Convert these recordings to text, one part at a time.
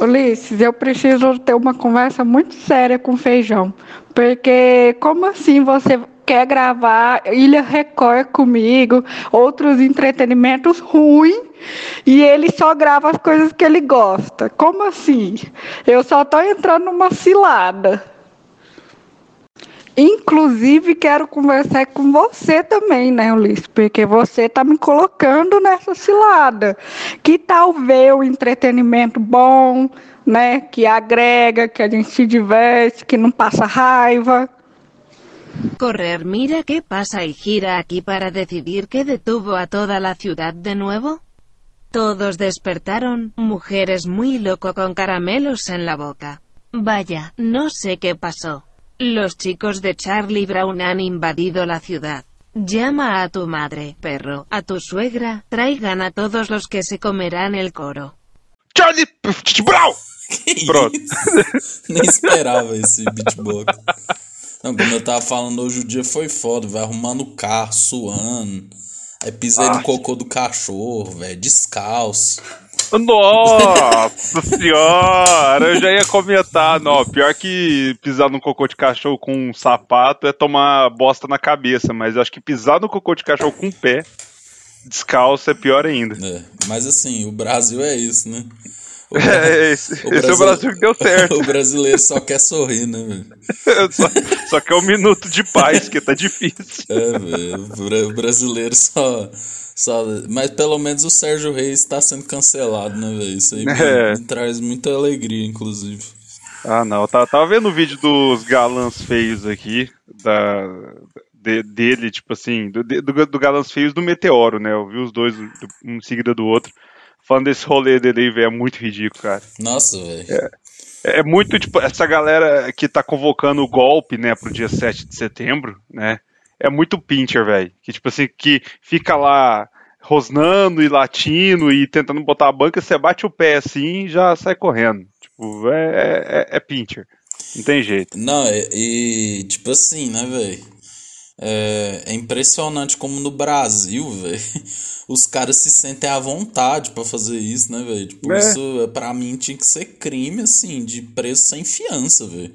Ulisses, eu preciso ter uma conversa muito séria com o Feijão. Porque como assim você quer gravar Ilha Record comigo, outros entretenimentos ruins, e ele só grava as coisas que ele gosta? Como assim? Eu só estou entrando numa cilada. Inclusive, quero conversar com você também, né, Ulisses? Porque você está me colocando nessa cilada. Que tal ver o entretenimento bom, né? Que agrega, que a gente se diverte, que não passa raiva. Correr, mira qué pasa y gira aquí para decidir que detuvo a toda la ciudad de nuevo. Todos despertaron, mujeres muy loco con caramelos en la boca. Vaya, no sé qué pasó. Los chicos de Charlie Brown han invadido la ciudad. Llama a tu madre, perro, a tu suegra, traigan a todos los que se comerán el coro. Charlie Brown! Que Pronto. isso? Nem esperava esse beatbox. Não, como eu tava falando, hoje o dia foi foda, vai arrumando o carro, suando. Aí pisei no Ah. cocô do cachorro, velho, descalço. Nossa senhora! Eu já ia comentar, não. Pior que pisar no cocô de cachorro com um sapato é tomar bosta na cabeça, mas acho que pisar no cocô de cachorro com o pé, descalço, é pior ainda. É, mas assim, o Brasil é isso, né? O, É, esse, esse é o Brasil que deu certo. o brasileiro só quer sorrir, né, velho? só, só que é um minuto de paz, que tá difícil. É, velho. O bra- O brasileiro só, só. Mas pelo menos o Sérgio Reis tá sendo cancelado, né, velho? Isso aí me, É. me traz muita alegria, inclusive. Ah, não. Eu tava, tava vendo o vídeo dos galãs feios aqui, da, de- dele, tipo assim, do, do, do galãs feios do Meteoro, né? Eu vi os dois do- um em seguida do outro. Falando desse rolê dele aí, velho, é muito ridículo, cara. Nossa, velho. É muito, tipo, essa galera que tá convocando o golpe, né, pro dia 7 de setembro, né? É muito pincher, velho. Que, tipo assim, que fica lá rosnando e latindo e tentando botar a banca, você bate o pé assim e já sai correndo. Tipo, é, é, é pincher. Não tem jeito. Não, e, e, tipo assim, né, velho? É, é impressionante como no Brasil, velho, os caras se sentem à vontade pra fazer isso, né, velho? Tipo, É. isso pra mim tinha que ser crime, assim, de preso sem fiança, velho.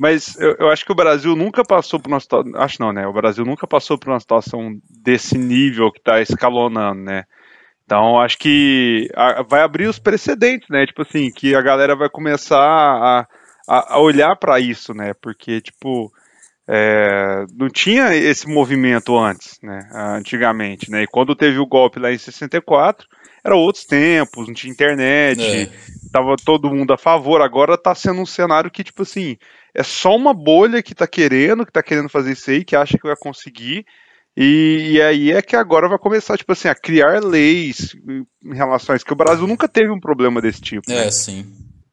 Mas eu, eu acho que o Brasil nunca passou por uma situação. Acho não, né? O Brasil nunca passou por uma situação desse nível que tá escalonando, né? Então acho que a- vai abrir os precedentes, né? Tipo assim, que a galera vai começar a, a, a olhar pra isso, né? Porque, tipo, é, não tinha esse movimento antes, né? Antigamente, né? E quando teve o golpe lá em 64, era outros tempos, não tinha internet, É. tava todo mundo a favor. Agora tá sendo um cenário que, tipo assim, é só uma bolha que tá querendo, que tá querendo fazer isso aí, que acha que vai conseguir. E, e aí é que agora vai começar, tipo assim, a criar leis em relação a isso, que o Brasil nunca teve um problema desse tipo. É, né? sim.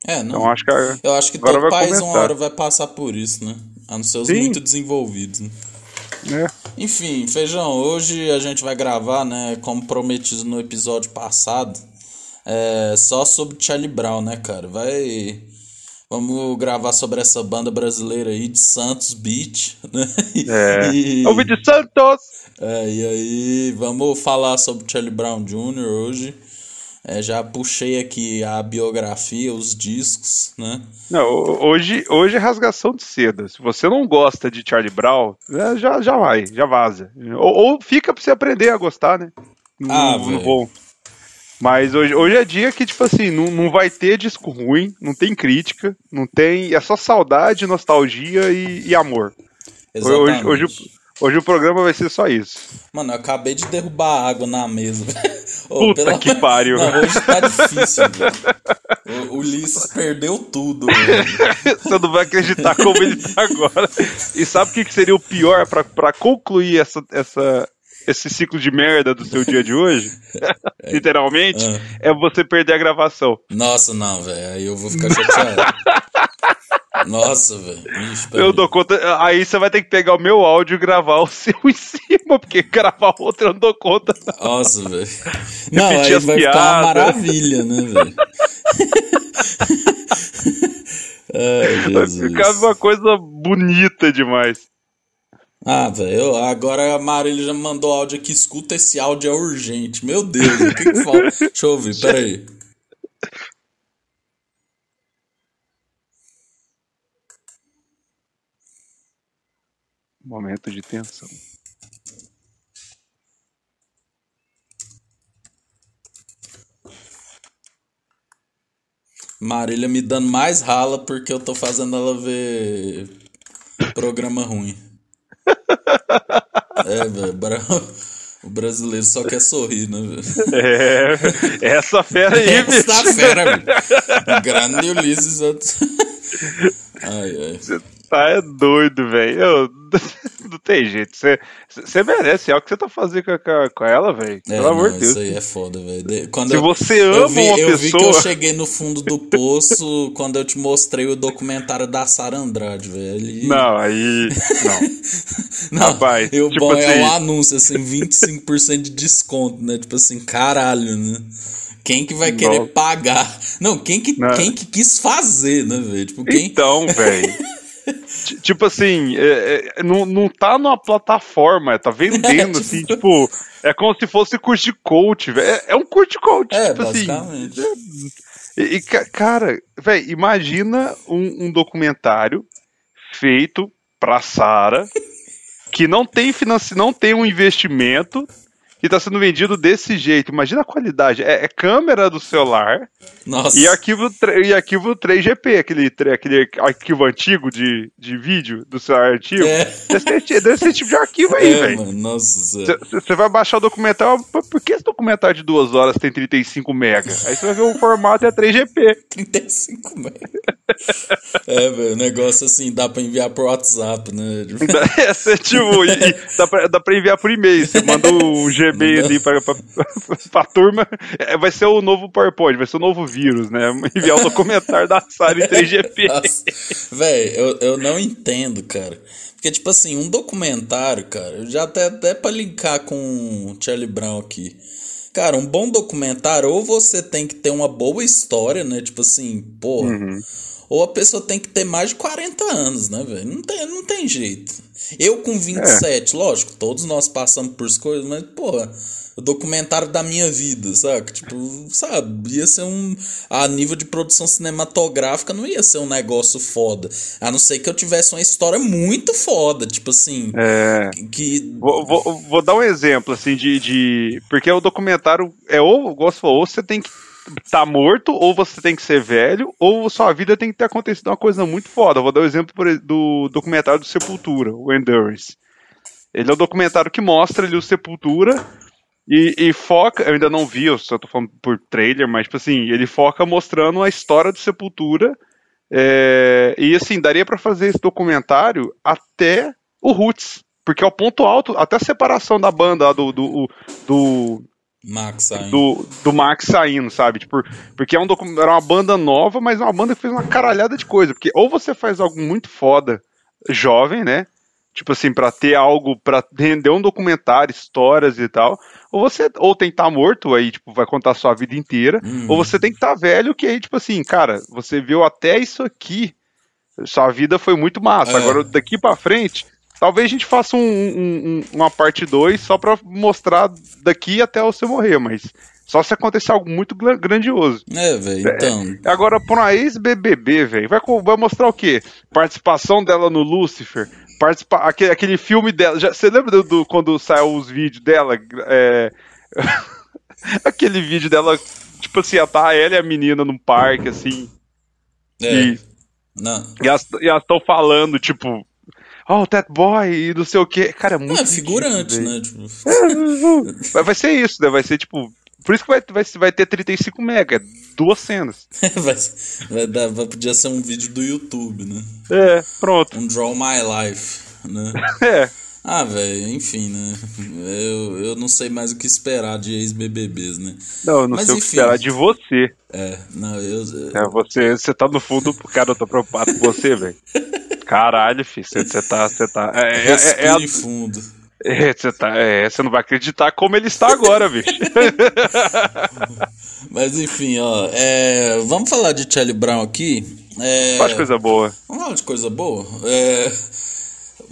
É, não. Então acho que a- Eu acho que todo vai país uma começar. hora vai passar por isso, né? A não ser os Sim. muito desenvolvidos, né? né? Enfim, Feijão, hoje a gente vai gravar, né, como prometido no episódio passado, é, só sobre Charlie Brown, né, cara? Vai... Vamos gravar sobre essa banda brasileira aí de Santos Beach, né? É. E, É o vídeo Santos! é, e aí, vamos falar sobre Charlie Brown Jr. hoje. É, já puxei aqui a biografia, os discos, né? Não, ho- hoje, hoje é rasgação de seda. Se você não gosta de Charlie Brown, é, já, já vai, já vaza. Ou, ou fica pra você aprender a gostar, né? Não- Ah, velho. vou. Mas hoje, hoje é dia que, tipo assim, não, não vai ter disco ruim, não tem crítica, não tem. É só saudade, nostalgia e, e amor. Hoje, Exatamente. hoje, o- hoje o programa vai ser só isso. Mano, eu acabei de derrubar água na mesa. Ô, Puta pelo- que pariu. Não, hoje tá difícil, velho. O Ulisses perdeu tudo, velho. Você não vai acreditar como ele tá agora. E sabe o que, que seria o pior pra, pra concluir essa, essa, esse ciclo de merda do seu dia de hoje? Literalmente, é você perder a gravação. Nossa, não, velho. Aí eu vou ficar chateado. Nossa, velho. Eu dou conta. Aí você vai ter que pegar o meu áudio e gravar o seu em cima, porque gravar o outro eu não dou conta. Nossa, velho. Não, aí vai ficar uma piadas. maravilha, né, velho? Ai, Vai Jesus. ficar uma coisa bonita demais. Ah, velho, agora a Marília já mandou áudio aqui. Escuta esse áudio, é urgente. Meu Deus, o que que falta? Deixa eu ouvir, peraí. Momento de tensão. Marília me dando mais rala porque eu tô fazendo ela ver programa ruim. é, velho. O brasileiro só quer sorrir, né, velho? É, essa fera aí, Essa fera, velho. Grande Ulisses. ai, ai. Você tá é doido, velho. Não tem jeito. Você, você merece. É o que você tá fazendo com, a, com ela, velho. É, Pelo amor de Deus. Isso aí é foda, velho. Se eu, você ama eu vi, uma eu pessoa. vi que eu cheguei no fundo do poço quando eu te mostrei o documentário da Sara Andrade, velho. Não, aí. Não. Não, Rapaz, e o tipo bom é assim- o anúncio, assim, 25% de desconto, né? Tipo assim, caralho, né? Quem que vai querer Nossa. pagar? Não, quem que, Não. quem que quis fazer, né, velho? Tipo, quem. Então, velho. Ti- Tipo assim, é- é- não, não tá numa plataforma, tá vendendo, É, assim, tipo- tipo, é como se fosse curso de coach, velho. É, é um curso de coach, É, tipo assim. E, e, ca- cara, velho, imagina um, um documentário feito pra Sara, que não tem financi não tem um investimento, que tá sendo vendido desse jeito. Imagina a qualidade. É, é câmera do celular Nossa. e arquivo, e arquivo 3GP, aquele, aquele arquivo antigo de, de vídeo do celular antigo. É. Deve, ser, esse- deve ser esse tipo de arquivo aí, É, velho. nossa. Você vai baixar o documentário, "Pô, por que esse documentário de duas horas tem 35 mega? Aí você vai ver o formato é 3GP. 35 mega. É, velho, o negócio assim, dá pra enviar por WhatsApp, né? É tipo, e, e dá, pra, dá pra enviar por e-mail. Você manda um GB ali pra, pra, pra turma. É, vai ser o novo PowerPoint, vai ser o novo vírus, né? Enviar o documentário da Sara em 3GP. Nossa, velho, eu, eu não entendo, cara. Porque, tipo assim, um documentário, cara, eu já até, até pra linkar com o Charlie Brown aqui. Cara, um bom documentário, ou você tem que ter uma boa história, né? Tipo assim, porra. Ou a pessoa tem que ter mais de 40 anos, né, velho? Não tem, não tem jeito. Eu com 27, lógico, todos nós passamos por as coisas, mas, porra, o documentário da minha vida, saca? Tipo, sabe, ia ser um. A nível de produção cinematográfica não ia ser um negócio foda. A não ser que eu tivesse uma história muito foda, tipo assim. É. Que. Vou, vou, vou dar um exemplo, assim, de, de. Porque o documentário é ou, falou, ou você tem que estar morto, ou você tem que ser velho, ou sua vida tem que ter acontecido uma coisa muito foda. Vou dar o exemplo por- do documentário do Sepultura, o Endurance. Ele é um documentário que mostra ali o Sepultura e, e foca. Eu ainda não vi, eu só tô falando por trailer, mas, tipo assim, ele foca mostrando a história do Sepultura. é, e assim, daria pra fazer esse documentário até o Roots. Porque é o ponto alto, até a separação da banda do, do, do, Max saindo. do, do Max saindo, sabe? Tipo, porque é um era uma banda nova, mas uma banda que fez uma caralhada de coisa. Porque ou você faz algo muito foda, jovem, né? Tipo assim, pra ter algo, pra render um documentário, histórias e tal. Ou você, ou tem que estar morto, aí, tipo, vai contar a sua vida inteira. Uhum. Ou você tem que estar velho, que aí, tipo assim, cara, você viu até isso aqui. Sua vida foi muito massa. É. Agora, daqui pra frente, talvez a gente faça um- um- um- uma parte 2 só pra mostrar daqui até você morrer, mas só se acontecer algo muito grandioso. É, velho, então. Agora, pra uma ex-BBB, velho, vai, vai mostrar o quê? Participação dela no Lucifer, participa aquele, aquele filme dela. já- Você lembra do, do- quando saiu os vídeos dela? É, aquele vídeo dela, tipo assim, tá ela e a menina num parque, assim, É. e, Não. e elas estão falando, tipo. Oh, that boy, e não sei o quê. Cara, é muito. Não, é figurante, né? Tipo, velho. Vai, vai ser isso, né? Vai ser tipo. Por isso que vai, vai, vai ter 35 mega, duas cenas. vai, vai dar, vai, podia ser um vídeo do YouTube, né? É, pronto. Um Draw My Life, né? É. Ah, velho, enfim, né? Eu, eu não sei mais o que esperar de ex-BBBs, né? Não, eu não Mas sei o que enfim. esperar de você. É, não, eu. É, você, você tá no fundo, cara, eu tô preocupado com você, velho. Caralho, filho, você, você tá, você tá. É, é, é, é, fundo. é, você tá, é, você não vai acreditar como ele está agora, bicho. Mas enfim, ó. é, vamos falar de Charlie Brown aqui. É, Faz coisa boa. Vamos falar de coisa boa? É,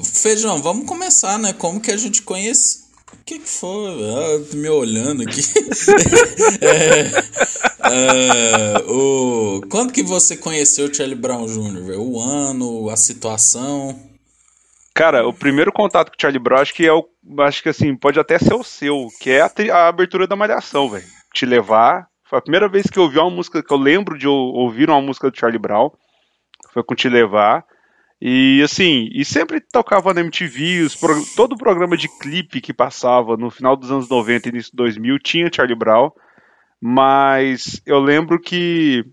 Feijão, vamos começar, né? Como que a gente conhece. O que, que foi? Ah, me olhando aqui. É, é, o... Quando que você conheceu o Charlie Brown Jr.? O ano, a situação? Cara, o primeiro contato com o Charlie Brown, acho que é o. Acho que assim, pode até ser o seu, que é a, a abertura da Malhação, velho. Te levar. Foi a primeira vez que eu ouvi uma música, que eu lembro de ouvir uma música do Charlie Brown. Foi com Te Levar. E assim, e sempre tocava na MTV, os, todo o programa de clipe que passava no final dos anos 90 e início de 2000 tinha Charlie Brown. Mas eu lembro que.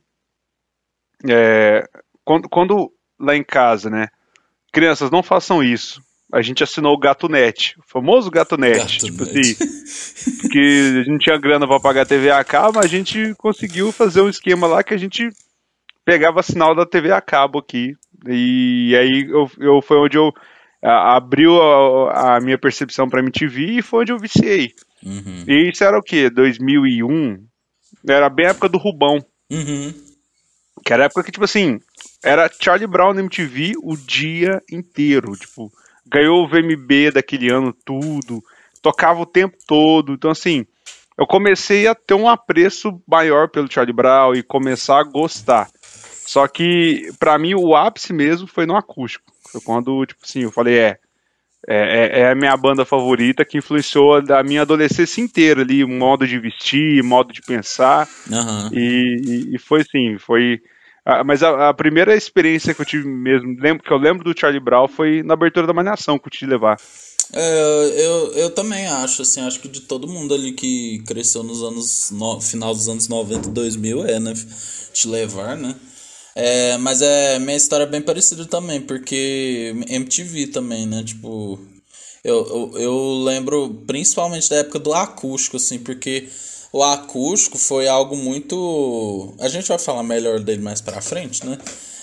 É, quando, quando lá em casa, né? Crianças, não façam isso. A gente assinou o GatoNet, o famoso GatoNet. Gato tipo Net. assim, porque a gente tinha grana para pagar a TV a cabo, mas a gente conseguiu fazer um esquema lá que a gente pegava sinal da TV a cabo aqui. E aí eu, eu foi onde eu a, abriu a, a, minha percepção para MTV e foi onde eu viciei. Uhum. E isso era o quê? 2001? Era bem a época do Rubão. Uhum. Que era a época que, tipo assim, era Charlie Brown na MTV o dia inteiro. Tipo, ganhou o VMB daquele ano tudo, tocava o tempo todo. Então, assim, eu comecei a ter um apreço maior pelo Charlie Brown e começar a gostar. Só que, para mim, o ápice mesmo foi no acústico. Foi quando, tipo assim, eu falei, é, é, é, a minha banda favorita que influenciou a minha adolescência inteira ali, o modo de vestir, modo de pensar. Uhum. E, e, foi assim, foi ah, mas a, a, primeira experiência que eu tive mesmo, lembro, que eu lembro do Charlie Brown, foi na abertura da Malhação que eu te levar. É, eu, eu também acho, assim, acho que de todo mundo ali que cresceu nos anos, no, final dos anos 90 e 2000, é, né, te levar, né. É, mas é, minha história é bem parecida também, porque MTV também, né, tipo, eu, eu, eu lembro principalmente da época do acústico, assim, porque o acústico foi algo muito. A gente vai falar melhor dele mais pra frente, né?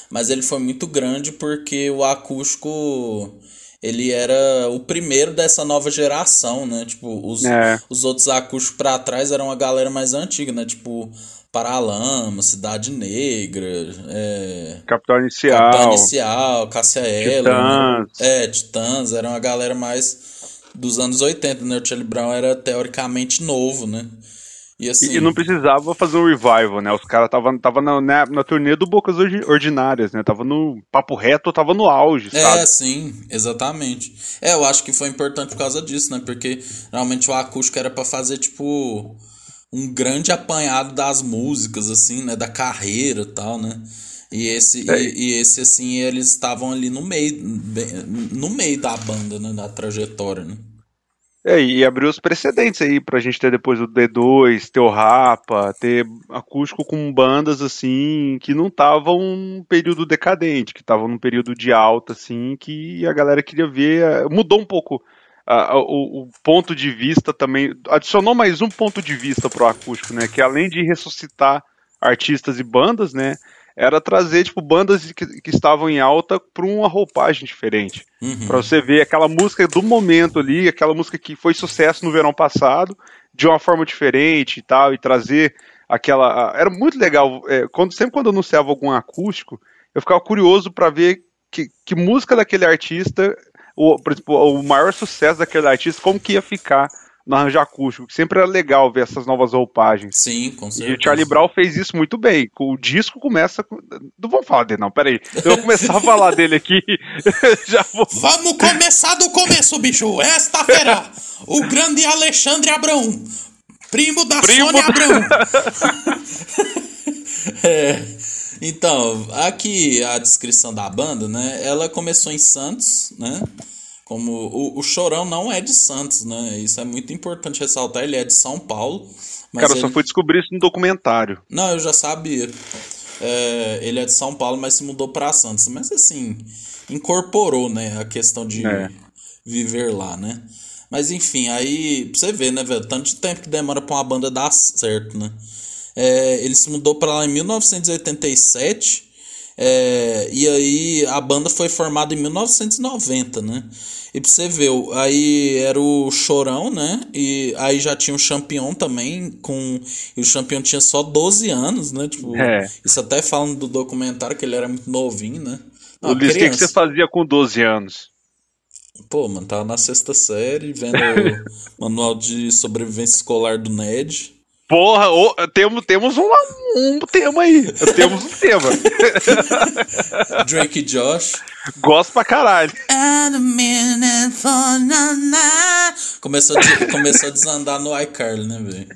Mas ele foi muito grande porque o acústico ele era o primeiro dessa nova geração, né? Tipo, os, é. os outros acústicos para trás eram a galera mais antiga, né? Tipo, Paralama, Cidade Negra, é... Capitão Inicial, Capitão Inicial, Cássia Eller, né? é, Titãs, era uma galera mais dos anos 80, né? O Charlie Brown era teoricamente novo, né? E, assim, e, não precisava fazer um revival, né? Os caras tava, tava na, na, na, turnê do Bocas Ordinárias, né? Tava no papo reto, tava no auge, é, sabe? É, sim, exatamente. É, eu acho que foi importante por causa disso, né? Porque realmente o acústico era para fazer, tipo, um grande apanhado das músicas, assim, né? Da carreira e tal, né? E esse, é. e, e, esse, assim, eles estavam ali no meio, no meio da banda, né? Da trajetória, né? É, e abriu os precedentes aí pra gente ter depois o D2, ter o Rapa, ter acústico com bandas assim que não estavam num período decadente, que estavam num período de alta, assim, que a galera queria ver. Eh, mudou um pouco o, o, ponto de vista também. Adicionou mais um ponto de vista pro acústico, né? Que além de ressuscitar artistas e bandas, né? era trazer tipo bandas que, que estavam em alta para uma roupagem diferente. Uhum. Para você ver aquela música do momento ali, aquela música que foi sucesso no verão passado, de uma forma diferente e tal, e trazer aquela. Era muito legal. É, quando, sempre quando anunciava algum acústico, eu ficava curioso para ver que, que música daquele artista, o, por exemplo, o maior sucesso daquele artista, como que ia ficar no arranjo acústico, que sempre era legal ver essas novas roupagens. Sim, com certeza. E o Charlie Brown fez isso muito bem. O disco começa. Com... Não vamos falar dele, não, peraí. Eu vou começar a falar dele aqui. Já vou... Vamos começar do começo, bicho. Esta feira, o grande Alexandre Abrão, primo da primo Sônia Abrão. é. Então, aqui a descrição da banda, né? Ela começou em Santos, né? Como o, o Chorão não é de Santos, né? Isso é muito importante ressaltar. Ele é de São Paulo. Cara, eu só fui descobrir isso no documentário. Não, eu já sabia. É, ele é de São Paulo, mas se mudou para Santos. Mas assim, incorporou, né? A questão de é. viver lá, né? Mas enfim, aí pra você ver, né, velho? Tanto de tempo que demora pra uma banda dar certo, né? É, ele se mudou para lá em 1987 é, e aí a banda foi formada em 1990, né? E pra você ver, aí era o Chorão, né? E aí já tinha o Champion também, com. E o Champion tinha só 12 anos, né? Tipo, é. isso até falando do documentário, que ele era muito novinho, né? o Luiz, o que, que você fazia com 12 anos? Pô, mano, tava na sexta série, vendo o manual de sobrevivência escolar do Ned. Porra, ô, temos, temos um, um tema aí. Temos um tema. Drake e Josh. Gosto pra caralho. Começou a, começou a desandar no iCarly, né, velho?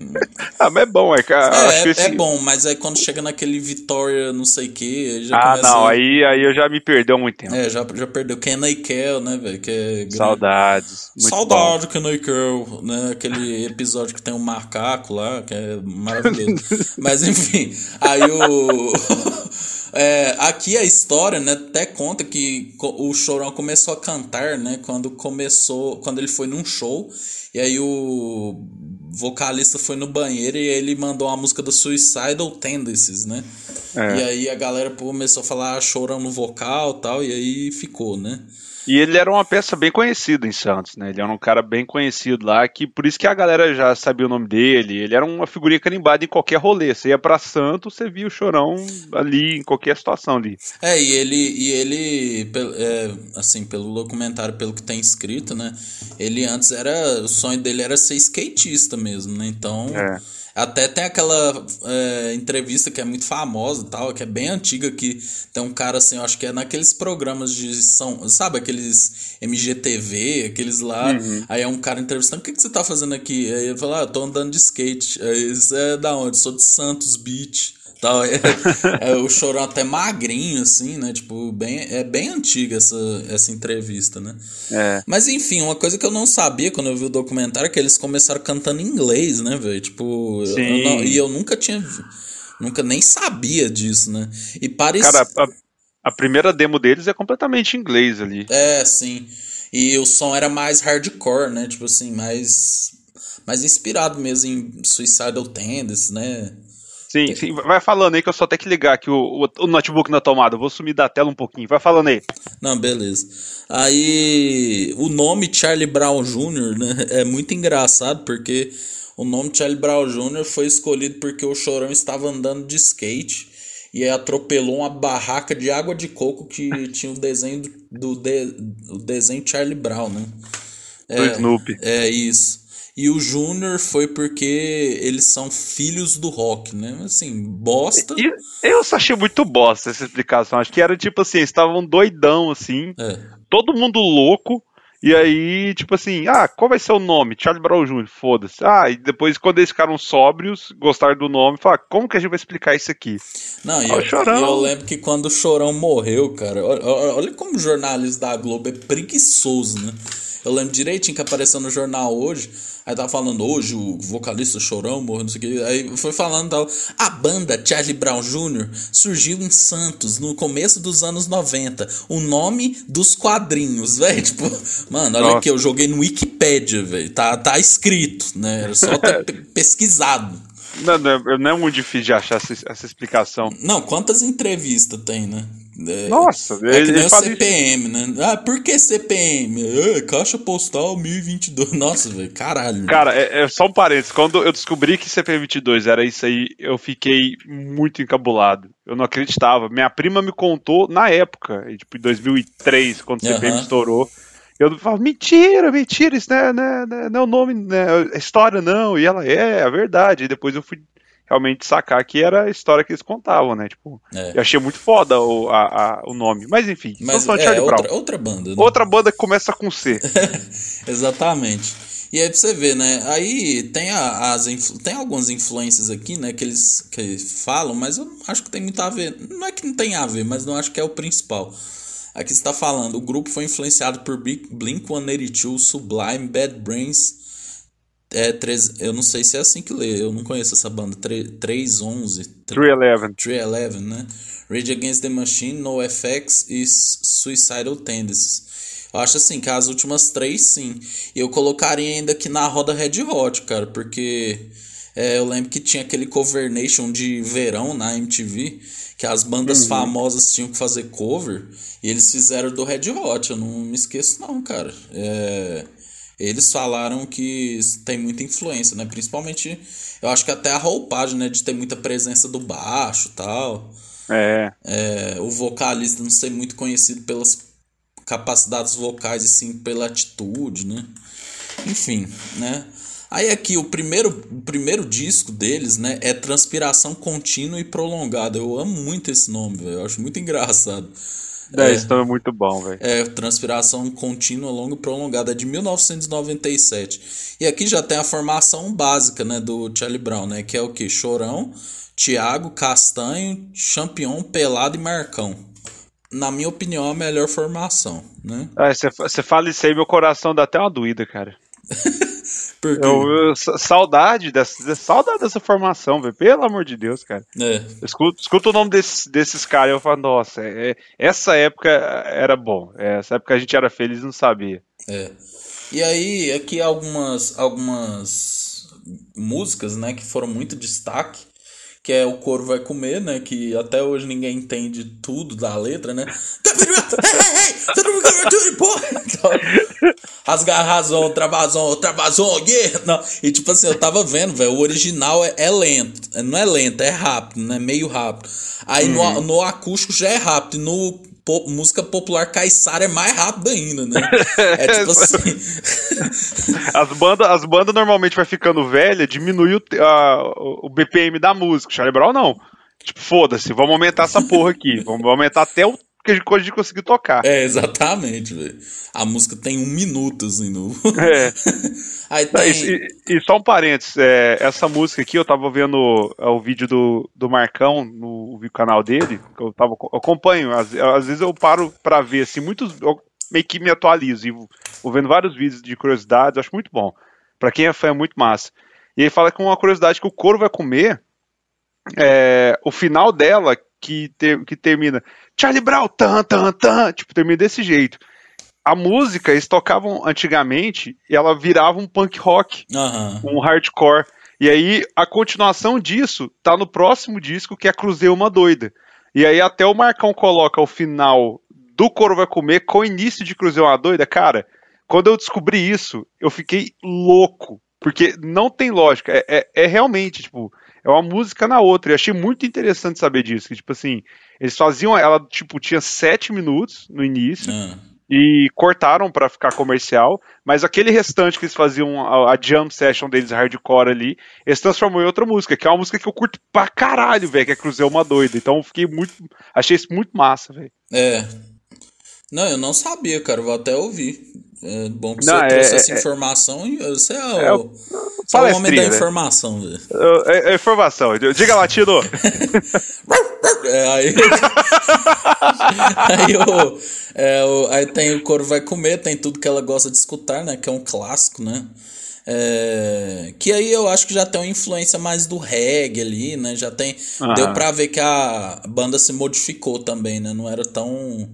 Ah, mas é bom, iCarly. É, é, esse... é, bom, mas aí quando chega naquele Vitória não sei o que, já Ah, não, a... aí, aí eu já me perdeu muito tempo. É, já, já perdeu Kenna e Kel, né, velho? É Saudades. Muito Saudade, Kenna e Kel, né? Aquele episódio que tem um macaco lá, que é maravilhoso. Mas enfim, aí o. É, aqui a história, né, até conta que o Chorão começou a cantar, né, quando começou, quando ele foi num show, e aí o vocalista foi no banheiro e ele mandou uma música do Suicidal Tendencies, né? É. E aí a galera começou a falar "Ah, Chorão no vocal e tal, e aí ficou, né? E ele era uma peça bem conhecida em Santos, né? Ele era um cara bem conhecido lá, que por isso que a galera já sabia o nome dele. Ele era uma figurinha carimbada em qualquer rolê. Você ia pra Santos, você via o Chorão ali, em qualquer situação ali. É, e ele, e ele é, assim, pelo documentário, pelo que tem escrito, né? Ele antes era. O sonho dele era ser skatista mesmo, né? Então. É. Até tem aquela é, entrevista que é muito famosa e tal, que é bem antiga, que tem um cara assim, eu acho que é naqueles programas de São. Sabe, aqueles MGTV, aqueles lá. Aí é um cara entrevistando, o que, que você tá fazendo aqui? Aí ele fala, ah, eu tô andando de skate. Aí isso é da onde? Sou de Santos Beach. Tal. É, é o chorão até magrinho, assim, né? Tipo, bem, é bem antiga essa, essa entrevista, né? É. Mas enfim, uma coisa que eu não sabia quando eu vi o documentário é que eles começaram cantando em inglês, né, velho? Tipo, eu Sim. não- e eu nunca tinha. Nunca nem sabia disso, né? E parece. Cara, a, a primeira demo deles é completamente em inglês ali. É, sim. E o som era mais hardcore, né? Tipo assim, mais. Mais inspirado mesmo em Suicidal Tendencies, né? Sim, sim. Vai falando aí que eu só tenho que ligar aqui o, o, o notebook na tomada. Eu vou sumir da tela um pouquinho. Vai falando aí. Não, beleza. Aí, o nome Charlie Brown Jr., né, é muito engraçado porque o nome Charlie Brown Jr. foi escolhido porque o Chorão estava andando de skate e aí atropelou uma barraca de água de coco que tinha o desenho do, do de- o desenho Charlie Brown, né? Do Snoopy. É isso. E o Júnior foi porque eles são filhos do rock, né? Assim, bosta. E eu só achei muito bosta essa explicação. Acho que era tipo assim, eles estavam doidão assim, É. todo mundo louco. E aí, tipo assim, ah, qual vai ser o nome? Charlie Brown Jr., foda-se. Ah, e depois, quando eles ficaram sóbrios, gostaram do nome, falaram, como que a gente vai explicar isso aqui? Não, e Ó, o eu, Chorão. e eu lembro que quando o Chorão morreu, cara, olha, olha olha como o jornalista da Globo é preguiçoso, né? Eu lembro direitinho que apareceu no jornal hoje, aí tava falando hoje o vocalista Chorão morreu, não sei o que, aí foi falando tal, a banda Charlie Brown Jr. surgiu em Santos no começo dos anos 90, o nome dos quadrinhos, velho, tipo, mano, olha Nossa. aqui, eu joguei no Wikipedia, velho, tá, tá escrito, né, era só ter pe- pesquisado. Não, não, é- não é muito difícil de achar essa, essa explicação. Não, quantas entrevistas tem, né? É, Nossa, é que ele, nem ele o CPM, né? Ah, por que CPM? É, Caixa Postal 1022. Nossa, velho, caralho. Cara, é, é só um parênteses. Quando eu descobri que CP22 era isso aí, eu fiquei muito encabulado. Eu não acreditava. Minha prima me contou na época, tipo, em 2003, quando o CPM estourou. Eu falava, mentira, mentira, isso não é, não é- não é- é o nome, não é a história, não. E ela, é, é verdade. E depois eu fui realmente sacar que era a história que eles contavam, né? Tipo, É. eu achei muito foda o, a- a- o nome. Mas enfim, Mas é Charlie Brown. outra, outra banda, né? Outra banda que começa com C. Exatamente. E aí pra você ver, né? Aí tem, a- as, tem algumas influências aqui, né? Que eles, que eles falam, mas eu não acho que tem muito a ver. Não é que não tem a ver, mas não acho que é o principal. Aqui está falando, o grupo foi influenciado por Blink- Blink-182, Sublime, Bad Brains, é, três, eu não sei se é assim que lê, eu não conheço essa banda, tre- 311, 311. 311, né? Rage Against the Machine, NoFX e Suicidal Tendencies. Eu acho assim que as últimas três, sim. E eu colocaria ainda aqui na roda Red Hot, cara, porque é, eu lembro que tinha aquele cover nation de verão na MTV, que as bandas famosas tinham que fazer cover, e eles fizeram do Red Hot, eu não me esqueço não, cara. É, eles falaram que tem muita influência, né? Principalmente, eu acho que até a roupagem, né? De ter muita presença do baixo tal. É. É, o vocalista não ser muito conhecido pelas capacidades vocais e sim pela atitude, né? Enfim, né? Aí aqui, o primeiro, o primeiro disco deles, né, é Transpiração Contínua e Prolongada. Eu amo muito esse nome, velho. Eu acho muito engraçado. É, isso também é muito bom, velho. É, Transpiração Contínua, Longa e Prolongada, é de 1997. E aqui já tem a formação básica, né, do Charlie Brown, né, que é o que? Chorão, Tiago, Castanho, Champion, Pelado e Marcão. Na minha opinião, a melhor formação, né? Você ah, fala isso aí, meu coração dá até uma doída, cara. Porque... Eu, eu, saudade dessa, saudade dessa formação, velho. Pelo amor de Deus, cara. É. Escuta, escuta o nome desses, desses caras e eu falo, nossa, é, essa época era bom. É, essa época a gente era feliz e não sabia. É. E aí, aqui algumas, algumas músicas, né, que foram muito destaque que é o couro vai comer, né? Que até hoje ninguém entende tudo da letra, né? Rasgar razão, travazão, travazão, yeah! Não. E tipo assim, eu tava vendo, velho, o original é, é, lento. Não é lento, é rápido, né? Meio rápido. Aí uhum. no, no acústico já é rápido. E no música popular caiçara é mais rápido ainda, né? É tipo assim. as bandas as banda normalmente vai ficando velha, diminui o, a, o BPM da música. Charlie Brown não. Tipo, foda-se, vamos aumentar essa porra aqui. Vamos aumentar até o que a gente conseguir tocar. É, exatamente, velho. A música tem um minuto, assim, no. É. Aí tem... E, e, só um parênteses, é, essa música aqui, eu tava vendo é, o vídeo do, do Marcão no, no canal dele, que eu, tava, eu acompanho, às, às, vezes eu paro pra ver, assim, muitos. Eu meio que me atualizo e vou, vendo vários vídeos de curiosidades, acho muito bom. Pra quem é fã, é muito massa. E ele fala com uma curiosidade que o couro vai comer. É, o final dela, que, que termina Charlie Brown, tan, tan, tan, tipo, termina desse jeito a música eles tocavam antigamente e ela virava um punk rock, uhum. um hardcore. E aí a continuação disso tá no próximo disco que é Cruzeiro uma doida. E aí até o Marcão coloca o final do Coro vai comer com o início de Cruzeiro uma doida, cara. Quando eu descobri isso, eu fiquei louco, porque não tem lógica. É, é, é realmente tipo é uma música na outra. E achei muito interessante saber disso. Que, tipo assim, eles faziam. Ela, tipo, tinha sete minutos no início. Uhum e cortaram para ficar comercial, mas aquele restante que eles faziam a, a, jam session deles hardcore ali, eles transformou em outra música, que é uma música que eu curto pra caralho, velho, que é Cruzeiro uma doida. Então eu fiquei muito, achei isso muito massa, velho. É. Não, eu não sabia, cara, vou até ouvir. É bom que não, você é, trouxe é, essa é. informação e você é, é o, você é o homem da informação, velho. É, informação. Diga lá, Tino. é, aí, aí, o, é, o, aí tem o Coro Vai Comer, tem tudo que ela gosta de escutar, né? Que é um clássico, né? É, que aí eu acho que já tem uma influência mais do reggae ali, né? Já tem. Uhum. Deu pra ver que a banda se modificou também, né? Não era tão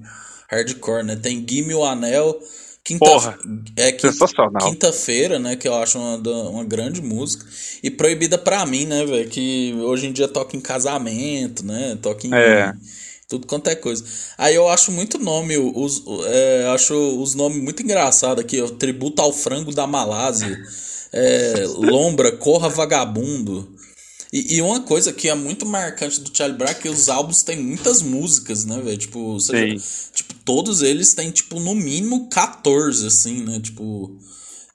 hardcore, né? Tem Gimme o Anel Quinta, Porra, é quinta-feira, né? Que eu acho uma, uma grande música. E proibida pra mim, né, velho? Que hoje em dia toca em casamento, né? Toca em. É. Tudo quanto é coisa. Aí eu acho muito nome, os, é, acho os nomes muito engraçados aqui. Tributo ao Frango da Malásia. É, Lombra, Corra Vagabundo. E, e, uma coisa que é muito marcante do Charlie Brown é que os álbuns têm muitas músicas, né, velho? Tipo, seja, tipo, todos eles têm, tipo, no mínimo 14, assim, né? Tipo,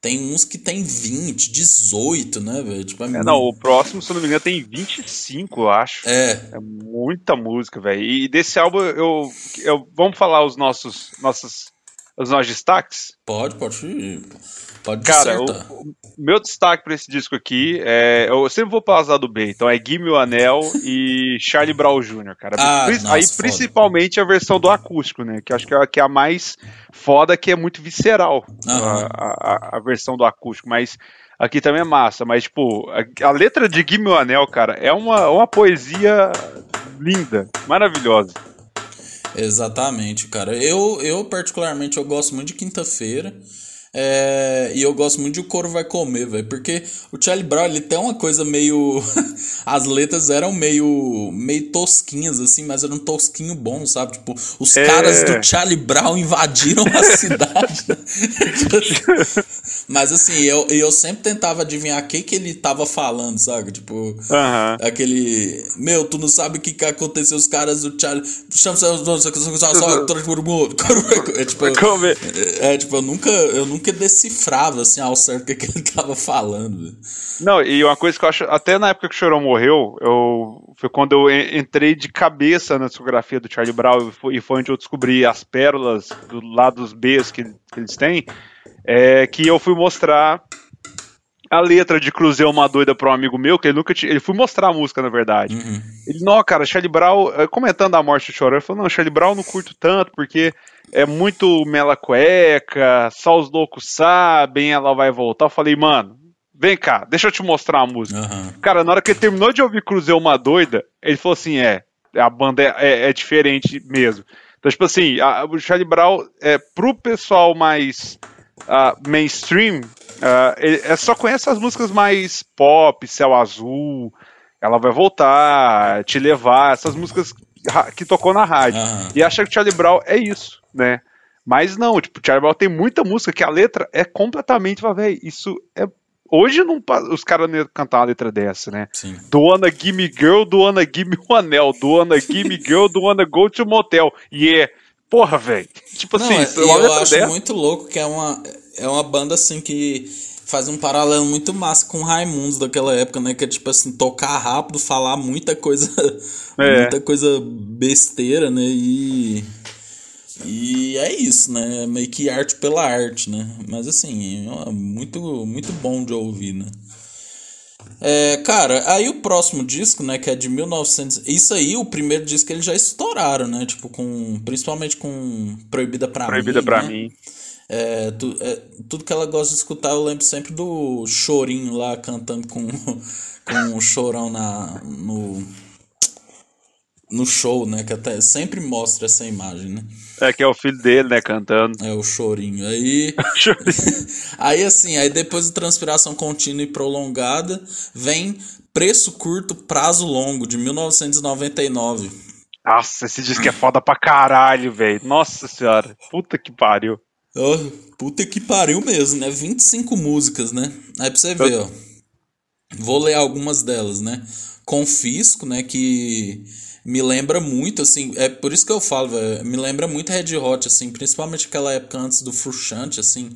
tem uns que tem 20, 18, né, velho? Tipo, é, é não, o próximo, se eu não me engano, tem 25, eu acho. É. É muita música, velho. E desse álbum, eu, eu. Vamos falar os nossos. Nossos, os nossos destaques? Pode, pode. Pode Cara, o, o, meu destaque para esse disco aqui é. Eu sempre vou para o do B, então é Gimme o Anel e Charlie Brown Jr., cara. Ah, Pri nossa, aí, foda. principalmente a versão do acústico, né? Que acho que é, que é a mais foda, que é muito visceral. Uhum. A, a, a, versão do acústico, mas aqui também é massa. Mas, tipo, a, a letra de Gimme o Anel, cara, é uma, uma poesia linda, maravilhosa. Exatamente, cara. Eu, eu particularmente, eu gosto muito de Quinta-feira. É, e eu gosto muito de O Couro Vai Comer, velho. Porque o Charlie Brown, ele tem uma coisa meio. As letras eram meio. meio tosquinhas, assim, mas era um tosquinho bom, sabe? Tipo, os é... caras do Charlie Brown invadiram a cidade. mas assim, eu, eu sempre tentava adivinhar o que, que ele tava falando, sabe? Tipo, uh -huh. aquele. Meu, tu não sabe o que, que aconteceu, os caras do Charlie. Chama é tipo, é, tipo, eu nunca. Eu nunca nunca decifrava assim ao certo o que, ele tava falando. Não, e uma coisa que eu acho, até na época que o Chorão morreu, eu, foi quando eu entrei de cabeça na discografia do Charlie Brown e e foi onde eu descobri as pérolas do lado dos Bs que, que eles têm, é, que eu fui mostrar a letra de Cruzeiro uma doida para um amigo meu, que ele nunca tinha. Ele foi mostrar a música, na verdade. Uhum. Ele, não, cara, Charlie Brown, eh, comentando a morte do Chorão, ele falou, não, Charlie Brown não curto tanto, porque é muito mela cueca, só os loucos sabem, ela vai voltar. Eu falei, mano, vem cá, deixa eu te mostrar a música. Uhum. Cara, na hora que ele terminou de ouvir Cruzeiro uma doida, ele falou assim, é, a banda é, é, é diferente mesmo. Então, tipo assim, a, o Charlie Brown, é, pro pessoal mais uh, mainstream, uh, ele, é só conhece as músicas mais pop, Céu Azul, Ela Vai Voltar, Te Levar, essas músicas que tocou na rádio. Uhum. E acha que Charlie Brown é isso, né? Mas não, tipo, Charlie Brown tem muita música que a letra é completamente, velho, isso é Hoje não, os caras não iam cantar uma letra dessa, né? Sim. Do Wanna Gimme Girl, do Wanna Gimme o Anel, do Wanna Gimme Girl, do Wanna Go to Motel. E é, porra, velho. Tipo Não, assim, é- é e uma eu letra acho dessa. muito louco que é uma, é uma banda assim que faz um paralelo muito massa com Raimundos daquela época, né? Que é tipo assim, tocar rápido, falar muita coisa. É. muita coisa besteira, né? E. E é isso, né? É Meio que arte pela arte, né? Mas assim, é muito, muito bom de ouvir, né? É, cara, aí o próximo disco, né, que é de 1900... Isso aí, o primeiro disco, eles já estouraram, né? Tipo, com... Principalmente com Proibida Pra Proibida Mim, pra né? mim. É, tu- é, tudo que ela gosta de escutar, eu lembro sempre do Chorinho lá, cantando com, com o Chorão na, no... No show, né? Que até sempre mostra essa imagem, né? É que é o filho dele, né, cantando. É o chorinho. Aí. aí assim, aí depois de transpiração contínua e prolongada, vem Preço Curto, Prazo Longo, de 1999. Nossa, esse disco é foda pra caralho, velho. Nossa senhora. Puta que pariu. Ó, puta que pariu mesmo, né? 25 músicas, né? Aí pra você ver, ó. Vou ler algumas delas, né? Confisco, né? Que me lembra muito, assim. É por isso que eu falo, velho. Me lembra muito Red Hot, assim. Principalmente aquela época antes do Frushante, assim.